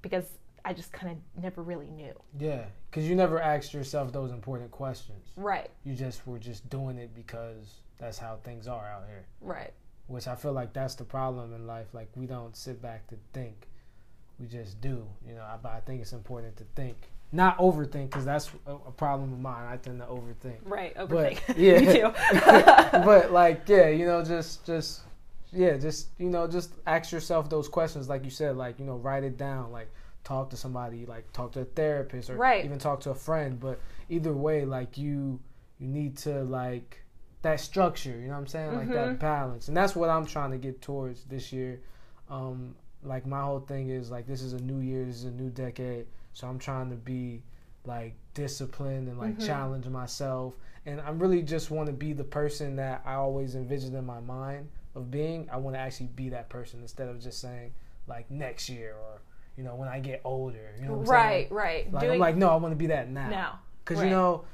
because I just kind of never really knew. Yeah, because you never asked yourself those important questions. Right, You just were just doing it because that's how things are out here. right, Which I feel like that's the problem in life. Like we don't sit back to think, we just do. You know, I- but I think it's important to think, not overthink, because that's a, problem of mine. I tend to overthink. right. But Overthink. yeah, Me too. but like yeah, you know, just just yeah, just you know, just ask yourself those questions, like you said, like you know, write it down, like talk to somebody, like talk to a therapist, or Right. even talk to a friend. But either way, like you you need to like that structure. You know what I'm saying? Like that Mhm. balance, and that's what I'm trying to get towards this year. Um, like my whole thing is like this is a new year, this is a new decade, so I'm trying to be like disciplined and like Mhm. challenge myself and I really just want to be the person that I always envisioned in my mind of being. I want to actually be that person instead of just saying like next year or you know when I get older. You know right, saying? right. Like Doing I'm like no, I want to be that now. now. Because right. you know,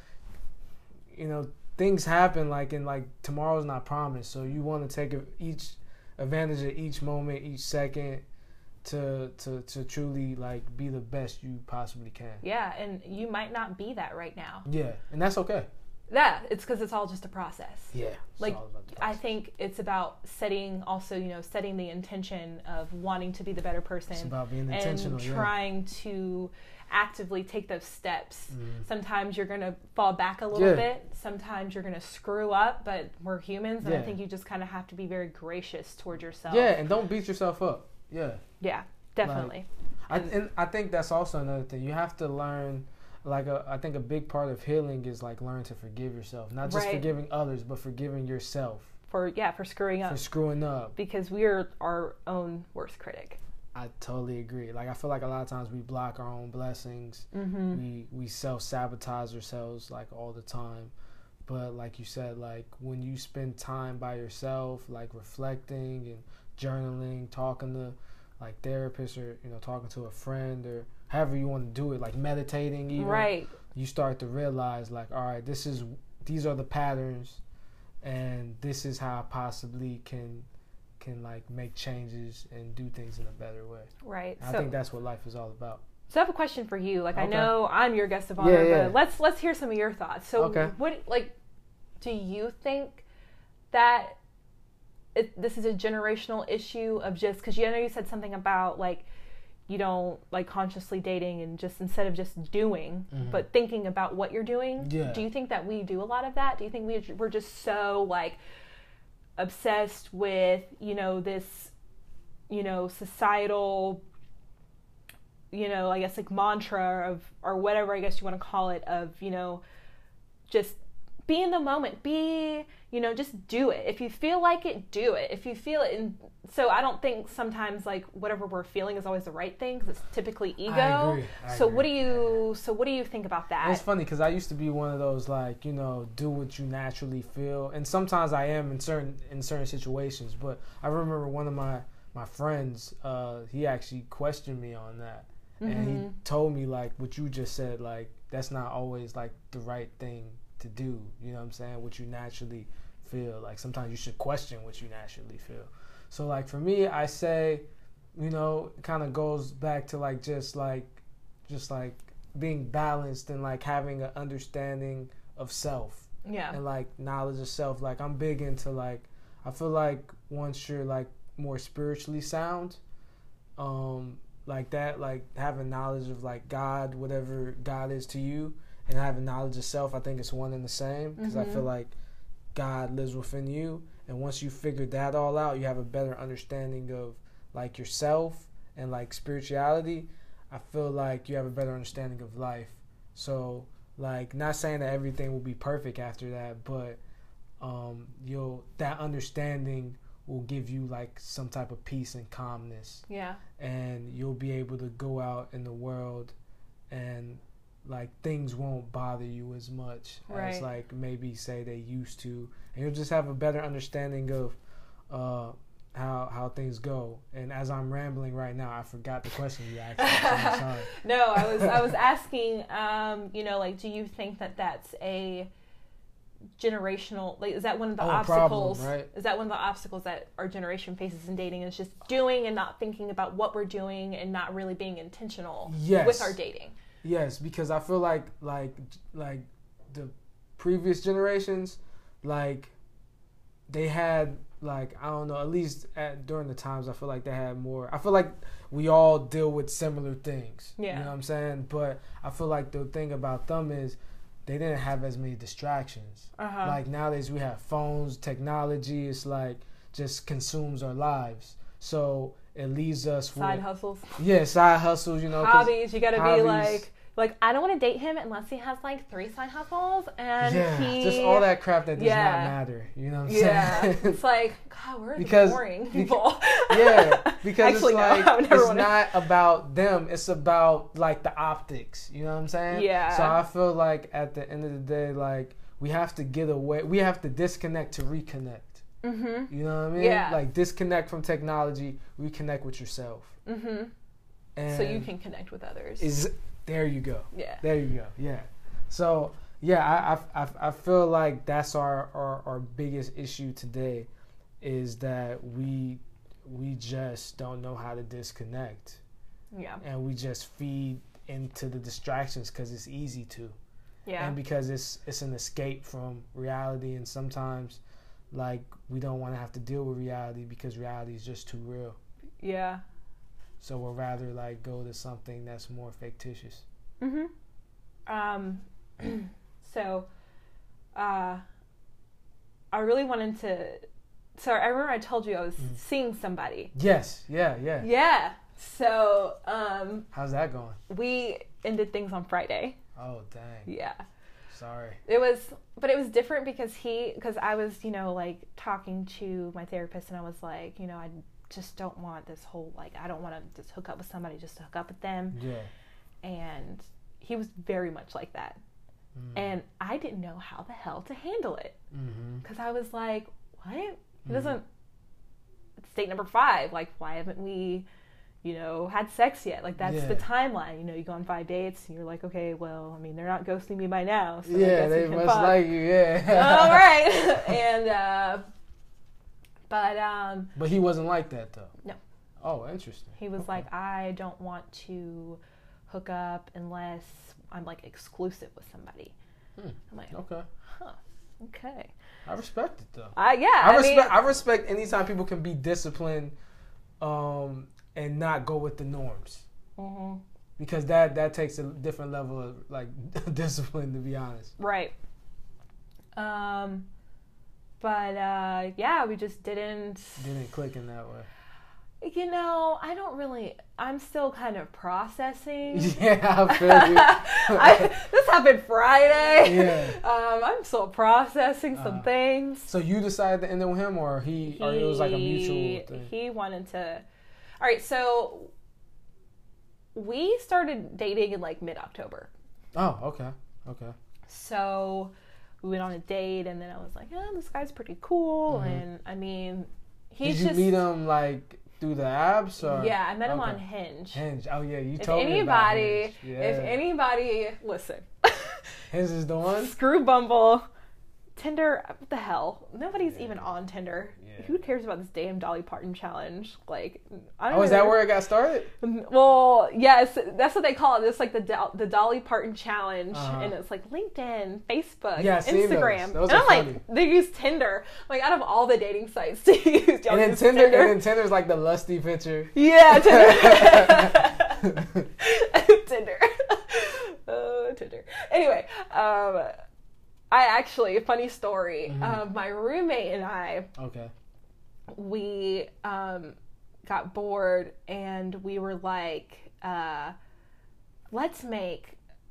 you know things happen like and like tomorrow's not promised. So you want to take each advantage of each moment, each second to to to truly like be the best you possibly can. Yeah, and you might not be that right now. Yeah, and that's okay. Yeah, it's because it's all just a process. Yeah, Like, all about the I think it's about setting, also, you know, setting the intention of wanting to be the better person it's about being and intentional. yeah. trying to actively take those steps. Mhm. Sometimes you're going to fall back a little Yeah. bit. Sometimes you're going to screw up, but we're humans, and I think you just kind of have to be very gracious toward yourself. Yeah, and don't beat yourself up. Yeah, Yeah, definitely. I, And- and I think that's also another thing. You have to learn. Like a, I think a big part of healing is like learn to forgive yourself, not just Right. forgiving others, but forgiving yourself for yeah, for screwing up for screwing up. because we're our own worst critic. I totally agree. Like I feel like a lot of times we block our own blessings. Mm-hmm. We we self sabotage ourselves like all the time. But like you said, like when you spend time by yourself, like reflecting and journaling, talking to like therapists or you know talking to a friend or however you want to do it, like meditating even. Right. You start to realize like, all right, this is these are the patterns, and this is how I possibly can can like make changes and do things in a better way. Right. I think that's what life is all about. so I have a question for you. Like I know I'm your guest of honor, Yeah, yeah. but let's let's hear some of your thoughts. So Okay. what like do you think that it, this is a generational issue of just because you I know you said something about like you don't like consciously dating and just instead of just doing Mhm. but thinking about what you're doing Yeah. do you think that we do a lot of that do you think we, we're just so like obsessed with you know this you know societal you know i guess like mantra of or whatever i guess you want to call it of you know just be in the moment be you know just do it if you feel like it do it if you feel it and so i don't think sometimes like whatever we're feeling is always the right thing because it's typically ego I agree. I so agree. what do you so what do you think about that It's funny because I used to be one of those like you know do what you naturally feel, and sometimes I am in certain in certain situations. But I remember one of my my friends, uh, he actually questioned me on that, and he Mhm. told me like what you just said, like that's not always like the right thing to do. You know what I'm saying? What you naturally feel. Like sometimes you should question what you naturally feel. So like for me, I say, you know, it kind of goes back to like just like just like being balanced and like having an understanding of self Yeah. and like knowledge of self. Like I'm big into like I feel like once you're like more spiritually sound, um, like that, like having knowledge of like God, whatever God is to you, and having knowledge of self, I think it's one and the same because I Mhm. feel like God lives within you, and once you figure that all out, you have a better understanding of like yourself and like spirituality. I feel like you have a better understanding of life. So like not saying that everything will be perfect after that, but um you'll that understanding will give you like some type of peace and calmness Yeah. and you'll be able to go out in the world and like things won't bother you as much as like maybe say they used to and you'll just have a better understanding of uh how how things go and as i'm rambling right now i forgot the question you asked me, so I'm sorry. No, I was I was asking, um, you know, like, do you think that that's a generational? Like, is that one of the Oh, a problem, obstacles? right? Is that one of the obstacles that our generation faces in dating? Is just doing and not thinking about what we're doing and not really being intentional Yes. with our dating. Yes, because I feel like like like the previous generations, like they had like I don't know at least at, during the times I feel like they had more. I feel like we all deal with similar things. Yeah. you know what I'm saying. But I feel like the thing about them is they didn't have as many distractions. Uh-huh. Like nowadays we have phones, technology. It's like just consumes our lives. So it leaves us Side with hustles, yeah side hustles. You know, hobbies. You got to be like, like I don't want to date him unless he has like three side hustles and yeah, he just all that crap that does Yeah. not matter. You know what I'm Yeah, saying? Yeah, it's like God, we're Because- boring people. yeah, because Actually, it's like never it's wanna- not about them. It's about like the optics. You know what I'm saying? Yeah. So I feel like at the end of the day, like we have to get away. We have to disconnect to reconnect. Mm-hmm. You know what I mean? Yeah. Like disconnect from technology, reconnect with yourself. Mm-hmm. And So you can connect with others. is there you go. yeah. There you go. Yeah. So yeah, I I, I, I feel like that's our, our our biggest issue today, is that we we just don't know how to disconnect, Yeah. and we just feed into the distractions because it's easy to, Yeah. and because it's it's an escape from reality, and sometimes like we don't want to have to deal with reality because reality is just too real. yeah. So we'll rather like go to something that's more fictitious. Mm-hmm. Um, so, uh, I really wanted to. So I remember I told you I was Mhm. seeing somebody. Yes. Yeah. Yeah. Yeah. So um, How's that going? we ended things on Friday. Oh dang. Yeah. Sorry. It was, but it was different because he, because I was, you know, like talking to my therapist, and I was like, you know, I just don't want this whole like, I don't want to just hook up with somebody just to hook up with them, Yeah. and he was very much like that, and I didn't know how the hell to handle it Mm-hmm. because I was like, what? He doesn't. state number five. Like, why haven't we? You know, had sex yet? Like that's the timeline. You know, you go on five dates, and you're like, okay, well, I mean, they're not ghosting me by now, so I Yeah, they must fuck. like you. Yeah. all right and uh but um But he wasn't like that though. No. Oh, interesting. he was Okay. like i don't want to hook up unless i'm like exclusive with somebody Hmm. i'm like Okay. huh okay I respect it though. i yeah I i, respect. mean I respect anytime people can be disciplined, um, and not go with the norms mhm, because that that takes a different level of like discipline to be honest. right um but uh yeah we just didn't Didn't click in that way. you know i don't really i'm still kind of processing yeah, I feel you. I, this happened Friday. Yeah. Um, I'm still processing some Uh, things. So you decided to end it with him, or he, or it was like a mutual thing. He wanted to. All right, so we started dating in like mid October. Oh, okay, okay. So we went on a date, and then I was like, "Oh, this guy's pretty cool." Mhm. And I mean, he Did you just meet him like through the apps or? yeah. I met him on Hinge. Hinge. Oh yeah, you If told me about anybody, Hinge. Yeah. if anybody, listen, Hinge is the one. screw Bumble. Tinder, what the hell? Nobody's even on Tinder. Who cares about this damn Dolly Parton challenge? Like, I don't Oh, is that where it got started? Well, yes, that's what they call it. It's like the Do- the Dolly Parton challenge, Uh-huh. and it's like LinkedIn, Facebook, Yeah, I've those. Instagram, Those and I'm funny. like, they use Tinder. Like, out of all the dating sites to use, And then use Tinder, and then Tinder's like the lusty picture. yeah, Tinder. Tinder. oh, Tinder. Anyway, um, I actually, funny story. Mm-hmm. Um, my roommate and I, Okay. We um, got bored and we were like, uh, let's make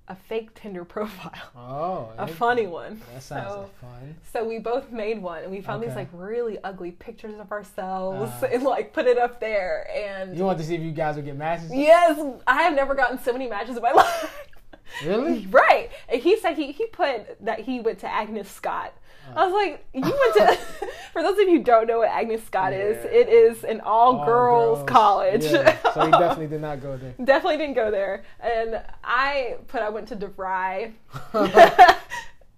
a fake Tinder profile, Oh, a funny one. That sounds So- fun. so we both made one, and we found these like really ugly pictures of ourselves, Uh. and like put it up there. And You want to see if you guys would get matches? yes, I have never gotten so many matches in my life. Really? right. And he said he he put that he went to Agnes Scott. I was like, you went to. for those of you who don't know what Agnes Scott is, it is an all, All girls, college. Yeah. So you definitely did not go there. Definitely didn't go there. And I put I went to DeVry.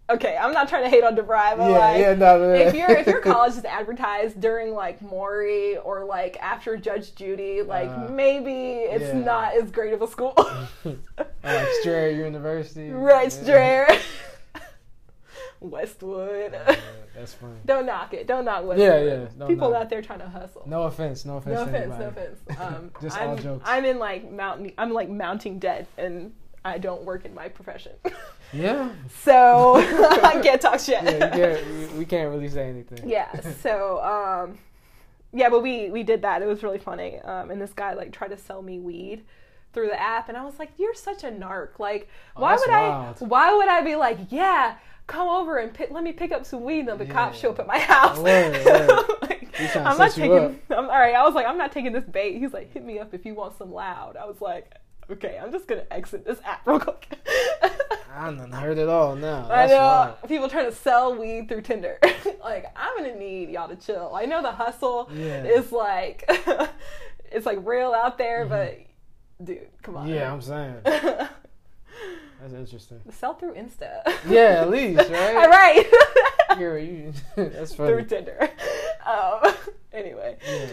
okay, I'm not trying to hate on DeVry, but Yeah, like yeah, no, no, if your if your college is advertised during like Maury or like after Judge Judy, like Uh, maybe it's yeah. not as great of a school. Like Strayer University. right, Yeah. Strayer. Westwood. Yeah, that's funny. Don't knock it. Don't knock Westwood. Yeah, yeah, don't People out there trying to hustle. No offense, no offense. No offense, no offense. Um, Just I'm, all jokes. I'm in like mountain. I'm like mounting debt, and I don't work in my profession, Yeah. so I can't talk shit. Yeah, can't, we- we can't really say anything. Yeah, So, um, yeah, but we we did that. It was really funny. Um, and this guy like tried to sell me weed through the app, and I was like, "You're such a narc. Like, Oh, why would wild. I? Why would I be like, yeah." Come over and pick, let me pick up some weed. And then the cops show up at my house. Word, word. Like, I'm not taking. I'm all right. I was like, I'm not taking this bait. He's like, hit me up if you want some loud. I was like, okay, I'm just gonna exit this app real quick. I haven't heard it all now. I know wild. people trying to sell weed through Tinder. like, I'm gonna need y'all to chill. I know the hustle Yeah. is like, it's like real out there, but dude, come on. Mm-hmm. Yeah, I'm saying. That's interesting. sell through Insta. Yeah, at least, right? All right? Here, you, that's through funny. Tinder. Um, anyway, Yeah.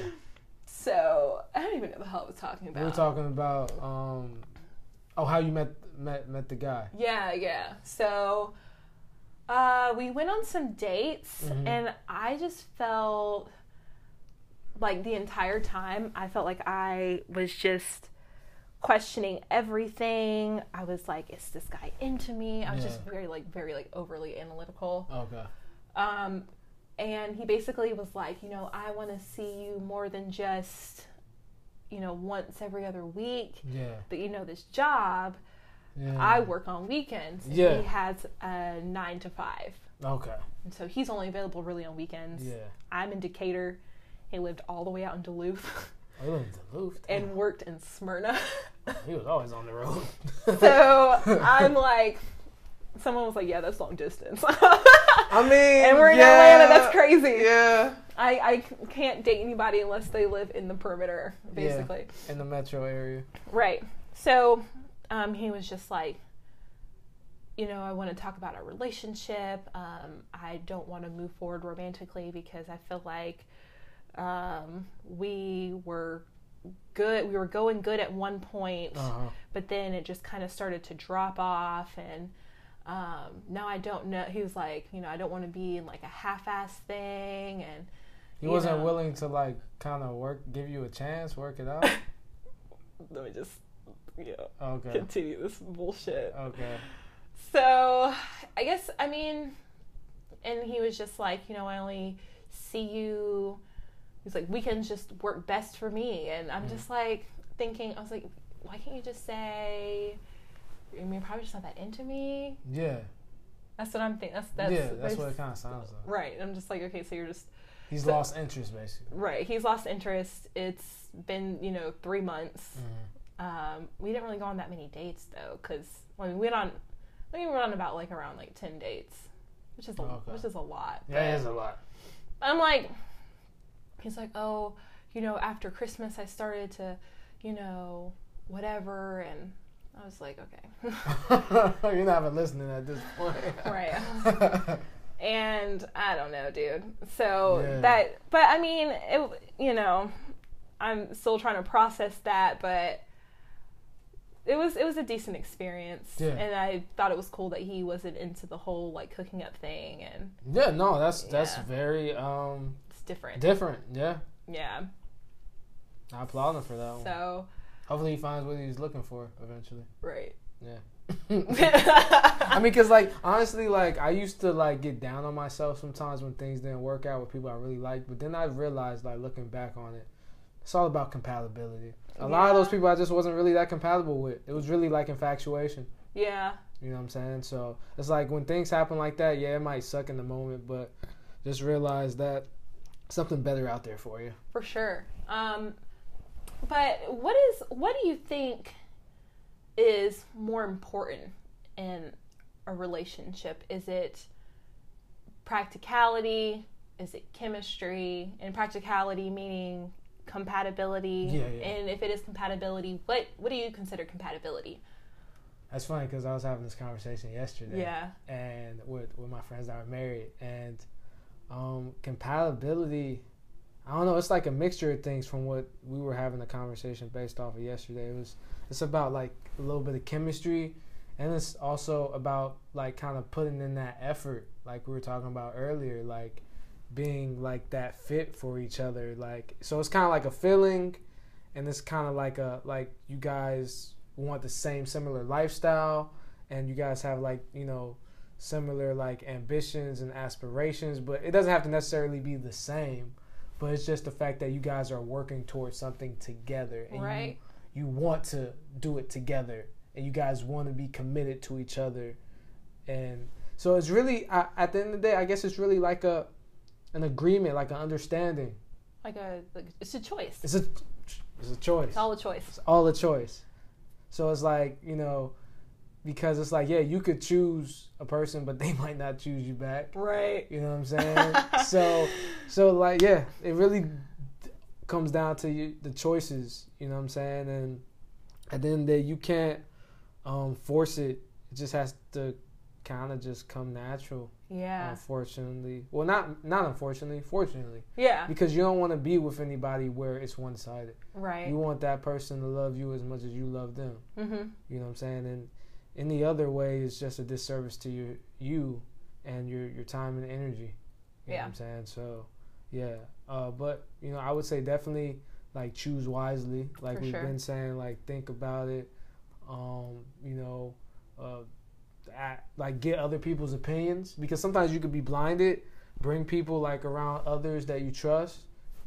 so I don't even know the hell I was talking about. We were talking about um, oh, how you met met met the guy. Yeah, yeah. So uh, we went on some dates, Mhm. and I just felt like the entire time, I felt like I was just questioning everything. I was like, is this guy into me? I was just very, like, very, like, overly analytical. Okay. Um, and he basically was like, you know, I want to see you more than just, you know, once every other week. Yeah. But you know, this job, Yeah. I work on weekends. Yeah. He has a nine to five. Okay. And so he's only available really on weekends. Yeah. I'm in Decatur. He lived all the way out in Duluth he lived in Duluth. and worked in Smyrna. he was always on the road. so I'm like, someone was like, yeah, that's long distance. I mean, and we're in yeah, Atlanta. That's crazy. Yeah. I, I can't date anybody unless they live in the perimeter, basically. In the metro area. Right. So um, he was just like, you know, I want to talk about our relationship. Um, I don't want to move forward romantically because I feel like um, we were good. We were going good at one point, Uh huh. but then it just kind of started to drop off. And um, now I don't know. He was like, you know, I don't want to be in like a half-ass thing. And He wasn't know. willing to like kind of work, give you a chance, work it out. let me just, you know, Okay. continue this bullshit. Okay. So, I guess, I mean, and he was just like, you know, I only see you. He's like, weekends just work best for me. And I'm just like thinking, I was like, why can't you just say, I mean, you're probably just not that into me? Yeah. That's what I'm thinking. That's, that's, yeah. That's what it kind of sounds like. Right. I'm just like, okay, so you're just, He's So- lost interest basically. right. He's lost interest. It's been, you know, three months. Mhm. Um, we didn't really go on that many dates though, because I mean, we went on, I think we went on about like around like ten dates, which is a, Okay. which is a lot. Yeah, it is a lot. I'm like, he's like, oh, you know, after Christmas I started to, you know, whatever, and I was like, okay, You're not even listening at this point. right. and I don't know, dude. So Yeah. that, but I mean, it, you know, I'm still trying to process that, but it was it was a decent experience, Yeah. and I thought it was cool that he wasn't into the whole like cooking up thing, and Yeah, no, that's that's very um different. different. Yeah, yeah. I applaud him for that one. So Hopefully, he finds what he's looking for eventually. right. Yeah. I mean, cause like honestly, like I used to like get down on myself sometimes when things didn't work out with people I really liked. But then I realized, like looking back on it, it's all about compatibility. A lot of those people I just wasn't really that compatible with. It was really like infatuation. yeah. You know what I'm saying? So it's like when things happen like that, yeah, it might suck in the moment, but just realize that something better out there for you. For sure. Um, but what is what do you think is more important in a relationship? Is it practicality? Is it chemistry? And practicality meaning compatibility. Yeah, yeah. And if it is compatibility, what what do you consider compatibility? That's funny because I was having this conversation yesterday. Yeah. and with with my friends that are married and um compatibility i don't know it's like a mixture of things from what we were having the conversation based off of yesterday. It was it's about like a little bit of chemistry and it's also about like kind of putting in that effort like we were talking about earlier like being like that fit for each other like so it's kind of like a feeling and it's kind of like a like you guys want the same similar lifestyle and you guys have like you know similar like ambitions and aspirations but it doesn't have to necessarily be the same but it's just the fact that you guys are working towards something together and Right. you, you want to do it together and you guys want to be committed to each other and so it's really I, at the end of the day i guess it's really like a an agreement like an understanding Like a like, it's a choice. it's a it's a choice It's all a choice. it's all a choice. So it's like, you know, because it's like, yeah, you could choose a person, but they might not choose you back. Right. You know what I'm saying? so, so like, yeah, it really comes down to you, the choices. You know what I'm saying? And at the end of the day, you can't um, force it. It just has to kind of just come natural. Yeah. Unfortunately, well, not not unfortunately, fortunately, Yeah. because you don't want to be with anybody where it's one sided. Right. You want that person to love you as much as you love them. mm-hmm. You know what I'm saying? And any other way is just a disservice to you, you and your your time and energy. You know Yeah. what I'm saying? So, yeah. Uh, but you know, I would say definitely like choose wisely. Like For we've sure. been saying, like think about it. Um, you know, uh, at, like get other people's opinions because sometimes you could be blinded. Bring people like around others that you trust.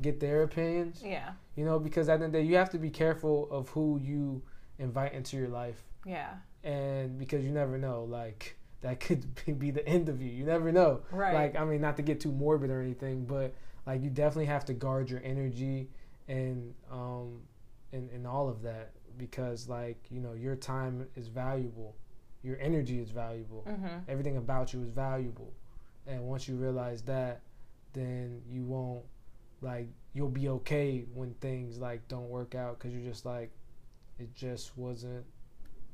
Get their opinions. Yeah. You know, because at the end of the day, you have to be careful of who you invite into your life, Yeah. And because you never know, like that could be- be the end of you. You never know. Right. Like, I mean, not to get too morbid or anything, but like you definitely have to guard your energy and um and and all of that because like you know your time is valuable, your energy is valuable, mm-hmm. everything about you is valuable, and once you realize that, then you won't like you'll be okay when things like don't work out because you're just like it just wasn't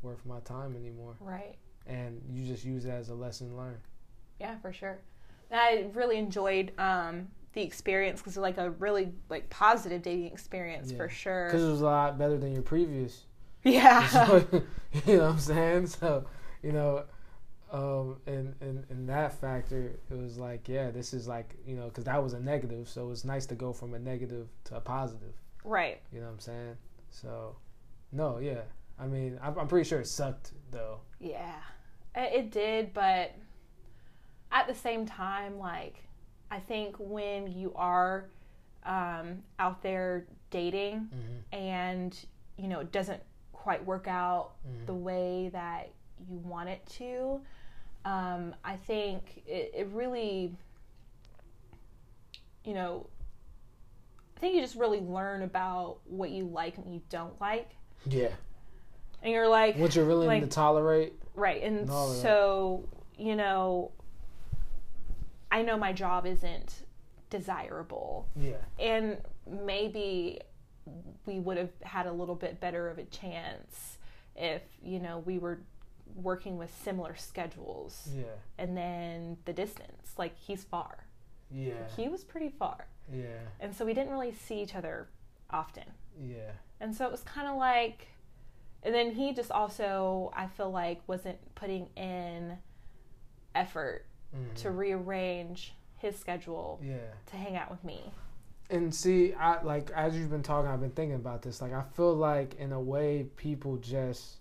worth my time anymore Right. and you just use it as a lesson learned Yeah, for sure. And I really enjoyed um, the experience because it like a really like positive dating experience Yeah. for sure. because it was a lot better than your previous Yeah. So, you know what i'm saying so you know um and in in that factor it was like yeah this is like you know because that was a negative so it's nice to go from a negative to a positive right. you know what i'm saying so no yeah i mean i'm, I'm pretty sure it sucked though Yeah. It did, but at the same time, like I think when you are um, out there dating mm-hmm. and you know it doesn't quite work out Mhm. the way that you want it to, um, I think it, it really, you know, I think you just really learn about what you like and what you don't like, yeah and you're like, what you're willing Like- to tolerate Right. And and all that. so, you know, I know my job isn't desirable. yeah And maybe we would have had a little bit better of a chance if, you know, we were working with similar schedules Yeah. and then the distance like he's far Yeah. he was pretty far Yeah. and so we didn't really see each other often Yeah. and so it was kind of like and then he just also i feel like wasn't putting in effort Mhm. to rearrange his schedule Yeah. to hang out with me And see, I like as you've been talking, I've been thinking about this. Like I feel like in a way people just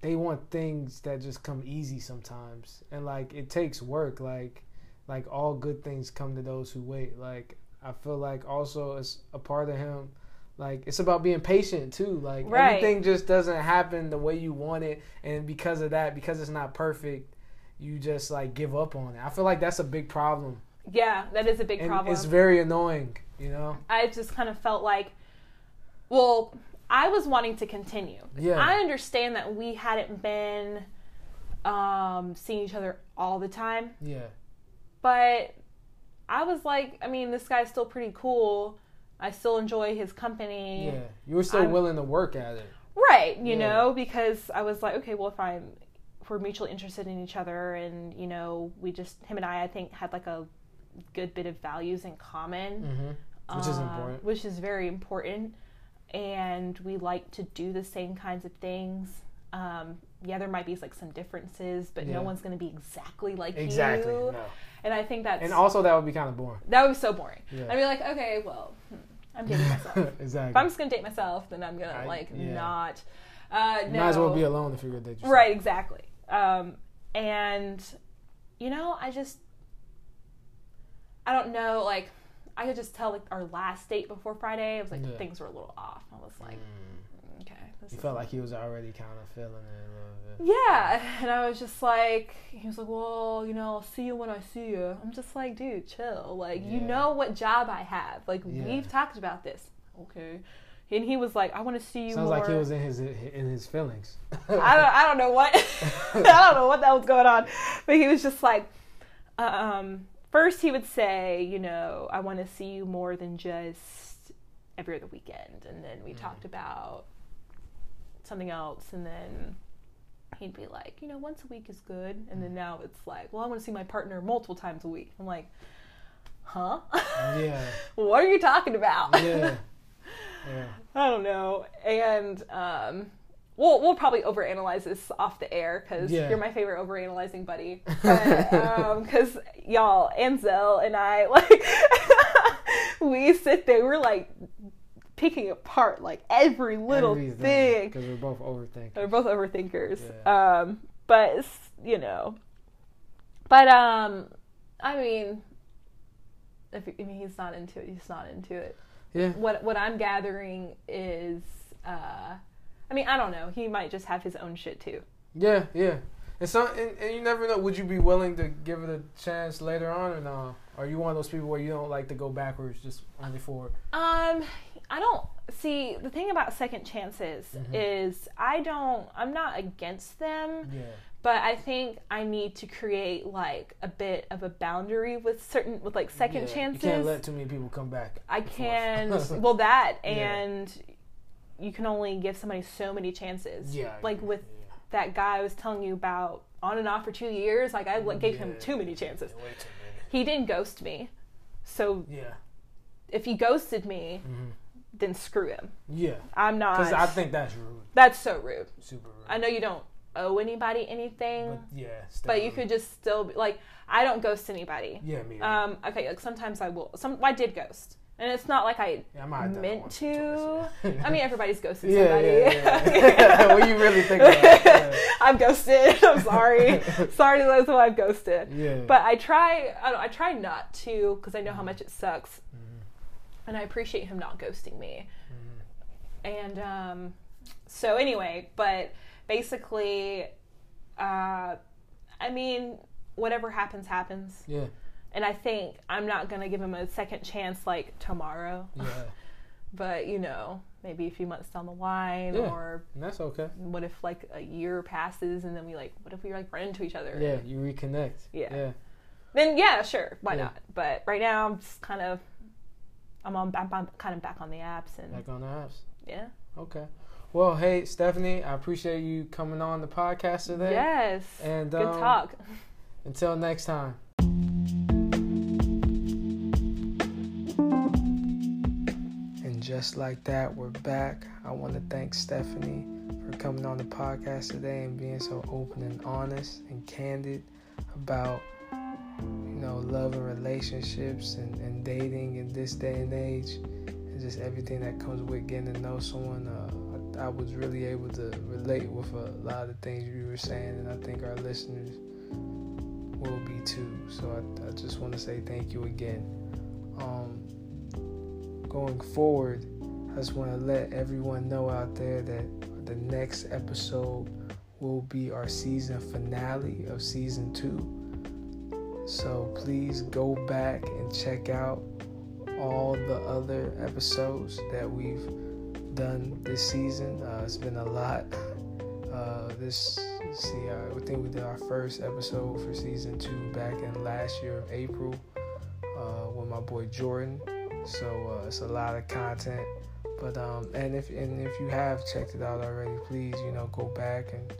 they want things that just come easy sometimes. And like it takes work. Like like all good things come to those who wait. Like I feel like also it's a part of him like it's about being patient too. Like Right. everything just doesn't happen the way you want it and because of that, because it's not perfect, you just like give up on it. I feel like that's a big problem. yeah that is a big And problem it's very annoying, you know? I just kind of felt like, well, I was wanting to continue. Yeah. I understand that we hadn't been um, seeing each other all the time, Yeah. but I was like, I mean, this guy's still pretty cool. I still enjoy his company. Yeah. You were still I'm- willing to work at it. Right, you Yeah. know, because I was like, okay, well, if I'm, if we're mutually interested in each other and, you know, we just, him and I, I think, had like a good bit of values in common. Mm-hmm. Which is uh, important. Which is very important. And we like to do the same kinds of things. Um, yeah, there might be like some differences, but Yeah. no one's going to be exactly like Exactly. you. No. And I think that's And also that would be kind of boring. that would be so boring. Yeah. I'd be like, okay, well, hmm, I'm dating myself. exactly. if. I'm just going to date myself, then I'm going I- to like yeah. not. Uh, no. Might as well be alone if you're gonna date yourself. Right, exactly. Um, and you know, I just I don't know, like I could just tell like our last date before Friday, I was like Yeah. things were a little off. I was like, Mm. You felt like he was already kind of feeling it a little bit. yeah, and I was just like, he was like, well, you know, I'll see you when I see you. I'm just like, dude, chill. Like, you know what job I have. Like, Yeah. we've talked about this. Okay. And he was like, I want to see you Sounds more. like he was in his in his feelings. I don't, I don't know what I don't know what that was going on, but he was just like, um, first he would say, you know, I want to see you more than just every other weekend, and then we talked about something else, and then he'd be like, you know, once a week is good, and then now it's like, well, I want to see my partner multiple times a week. I'm like, huh? yeah. what are you talking about? Yeah. Yeah. I don't know. And um, we'll we'll probably overanalyze this off the air because Yeah. you're my favorite overanalyzing buddy. Because y'all, Ansel and I, like, we sit there, we're like picking apart like every little thing. Because we're both overthinking. They're both overthinkers. Yeah. Um, but you know, but um, I mean, if I mean he's not into it, he's not into it Yeah. what what I'm gathering is uh I mean, I don't know. He might just have his own shit too. Yeah. Yeah. And so, and, and you never know. Would you be willing to give it a chance later on, or no? Are you one of those people where you don't like to go backwards, just only forward? Um I don't see the thing about second chances Mhm. is I don't I'm not against them, Yeah. but I think I need to create like a bit of a boundary with certain with like second Yeah. chances. You can't let too many people come back. I can well that Yeah. and you can only give somebody so many chances. yeah. Like with yeah. That guy I was telling you about on and off for two years. Like I like, gave him too many chances. Way too many. He didn't ghost me, so. Yeah. if he ghosted me, hmm then screw him. Yeah. I'm not. Because I think that's rude. that's so rude. Super rude. I know you don't owe anybody anything, But but, yeah. still you rude. could just still be like, I don't ghost anybody. Yeah, me. Um, okay, like sometimes I will. Some I did ghost, and it's not like I yeah, I might have done it meant to. or twice, yeah. I mean, everybody's ghosted yeah, somebody. yeah, yeah. when you really think about. I'm ghosted. I'm sorry. sorry to those who I've ghosted. Yeah. But I try. I, don't, I try not to because I know how much it sucks, Mhm. and I appreciate him not ghosting me. Mhm. And um, so anyway, but basically, uh, I mean, whatever happens, happens. Yeah. And I think I'm not gonna give him a second chance like tomorrow, Yeah. but you know, maybe a few months down the line, Yeah. or And that's okay. what if like a year passes and then we like, what if we like run into each other? Yeah, you reconnect. Yeah. Yeah. Then yeah, sure, why Yeah. not? But right now, I'm just kind of, I'm on, I'm, I'm kind of back on the apps and Back on the apps. yeah. Okay. Well, hey Stephanie, I appreciate you coming on the podcast today. Yes. And Good um, talk. Until next time. Just like that, we're back. I want to thank Stephanie for coming on the podcast today and being so open and honest and candid about you know love and relationships and, and dating in this day and age and just everything that comes with getting to know someone. Uh, I, I was really able to relate with a lot of the things you were saying, and I think our listeners will be too. So I, I just want to say thank you again. Going forward, I just want to let everyone know out there that the next episode will be our season finale of season two. So please go back and check out all the other episodes that we've done this season. Uh, it's been a lot. Uh, this see, uh, I think we did our first episode for season two back in last year of April uh, with my boy Jordan. So uh, it's a lot of content. But um, and if and if you have checked it out already, please you know go back and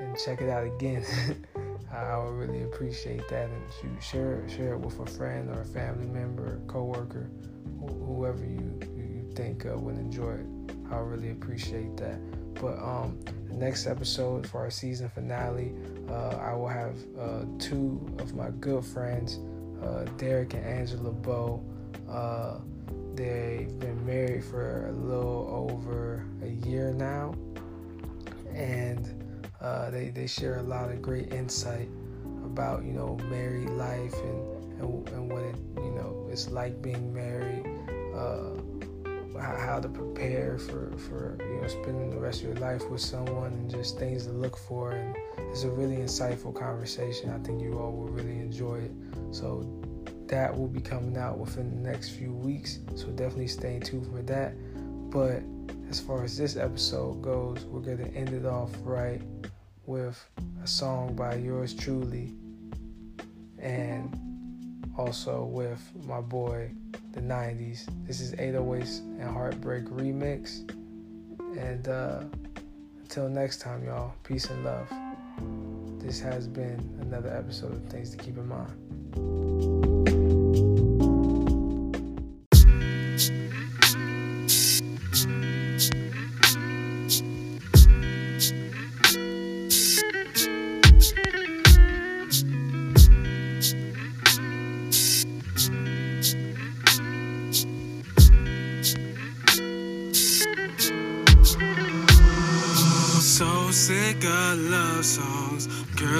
and check it out again. I would really appreciate that, and share share it with a friend or a family member, or coworker, wh- whoever you you, think uh, would enjoy it. I really appreciate that. But um, the next episode for our season finale, uh, I will have uh, two of my good friends, uh, Derek and Angela Bow. They've been married for a little over a year now, and uh, they they share a lot of great insight about you know married life and and, and what it you know it's like being married. Uh, how, how to prepare for, for you know spending the rest of your life with someone and just things to look for. And it's a really insightful conversation. I think you all will really enjoy it. So that will be coming out within the next few weeks so definitely stay tuned for that but as far as this episode goes we're going to end it off right with a song by yours truly and also with my boy the 90s. This is 808s and Heartbreak Remix. And uh, until next time, y'all, peace and love. This has been another episode of Things to Keep in Mind.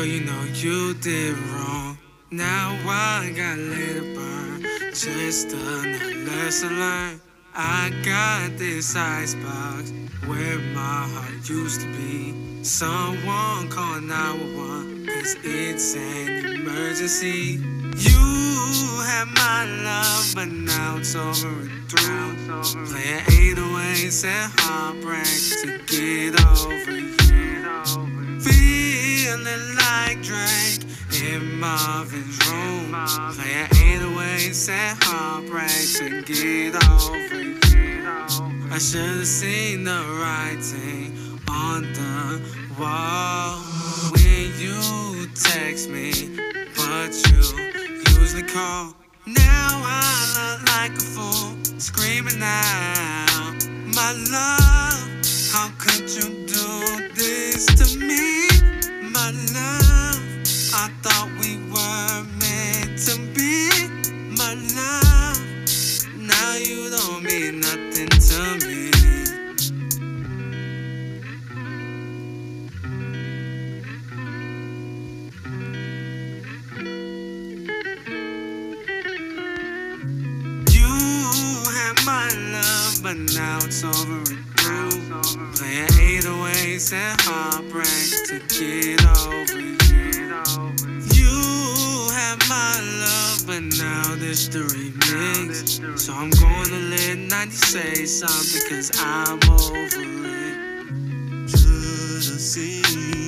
Girl, you know you did wrong. Now I got let it burn. Just another lesson learned. I got this icebox where my heart used to be. Someone call 911, cause it's an emergency. You had my love, but now it's over and through. Playing 808s and heartbreak to get over you. Feeling like Drake in Marvin's room. Playing 808s and heartbreak to get over you. I should have seen the writing on the wall when you text me, but you usually call. Now I look like a fool, screaming out, My love, how could you do this to me? I thought we were meant to be. My love, now you don't mean nothing to me. You had my love, but now it's over through. Playing 808s and heartbreak to get over you. You had my love, but now this the remix. So I'm gonna let 90 say something, cause I'm over it. Should've seen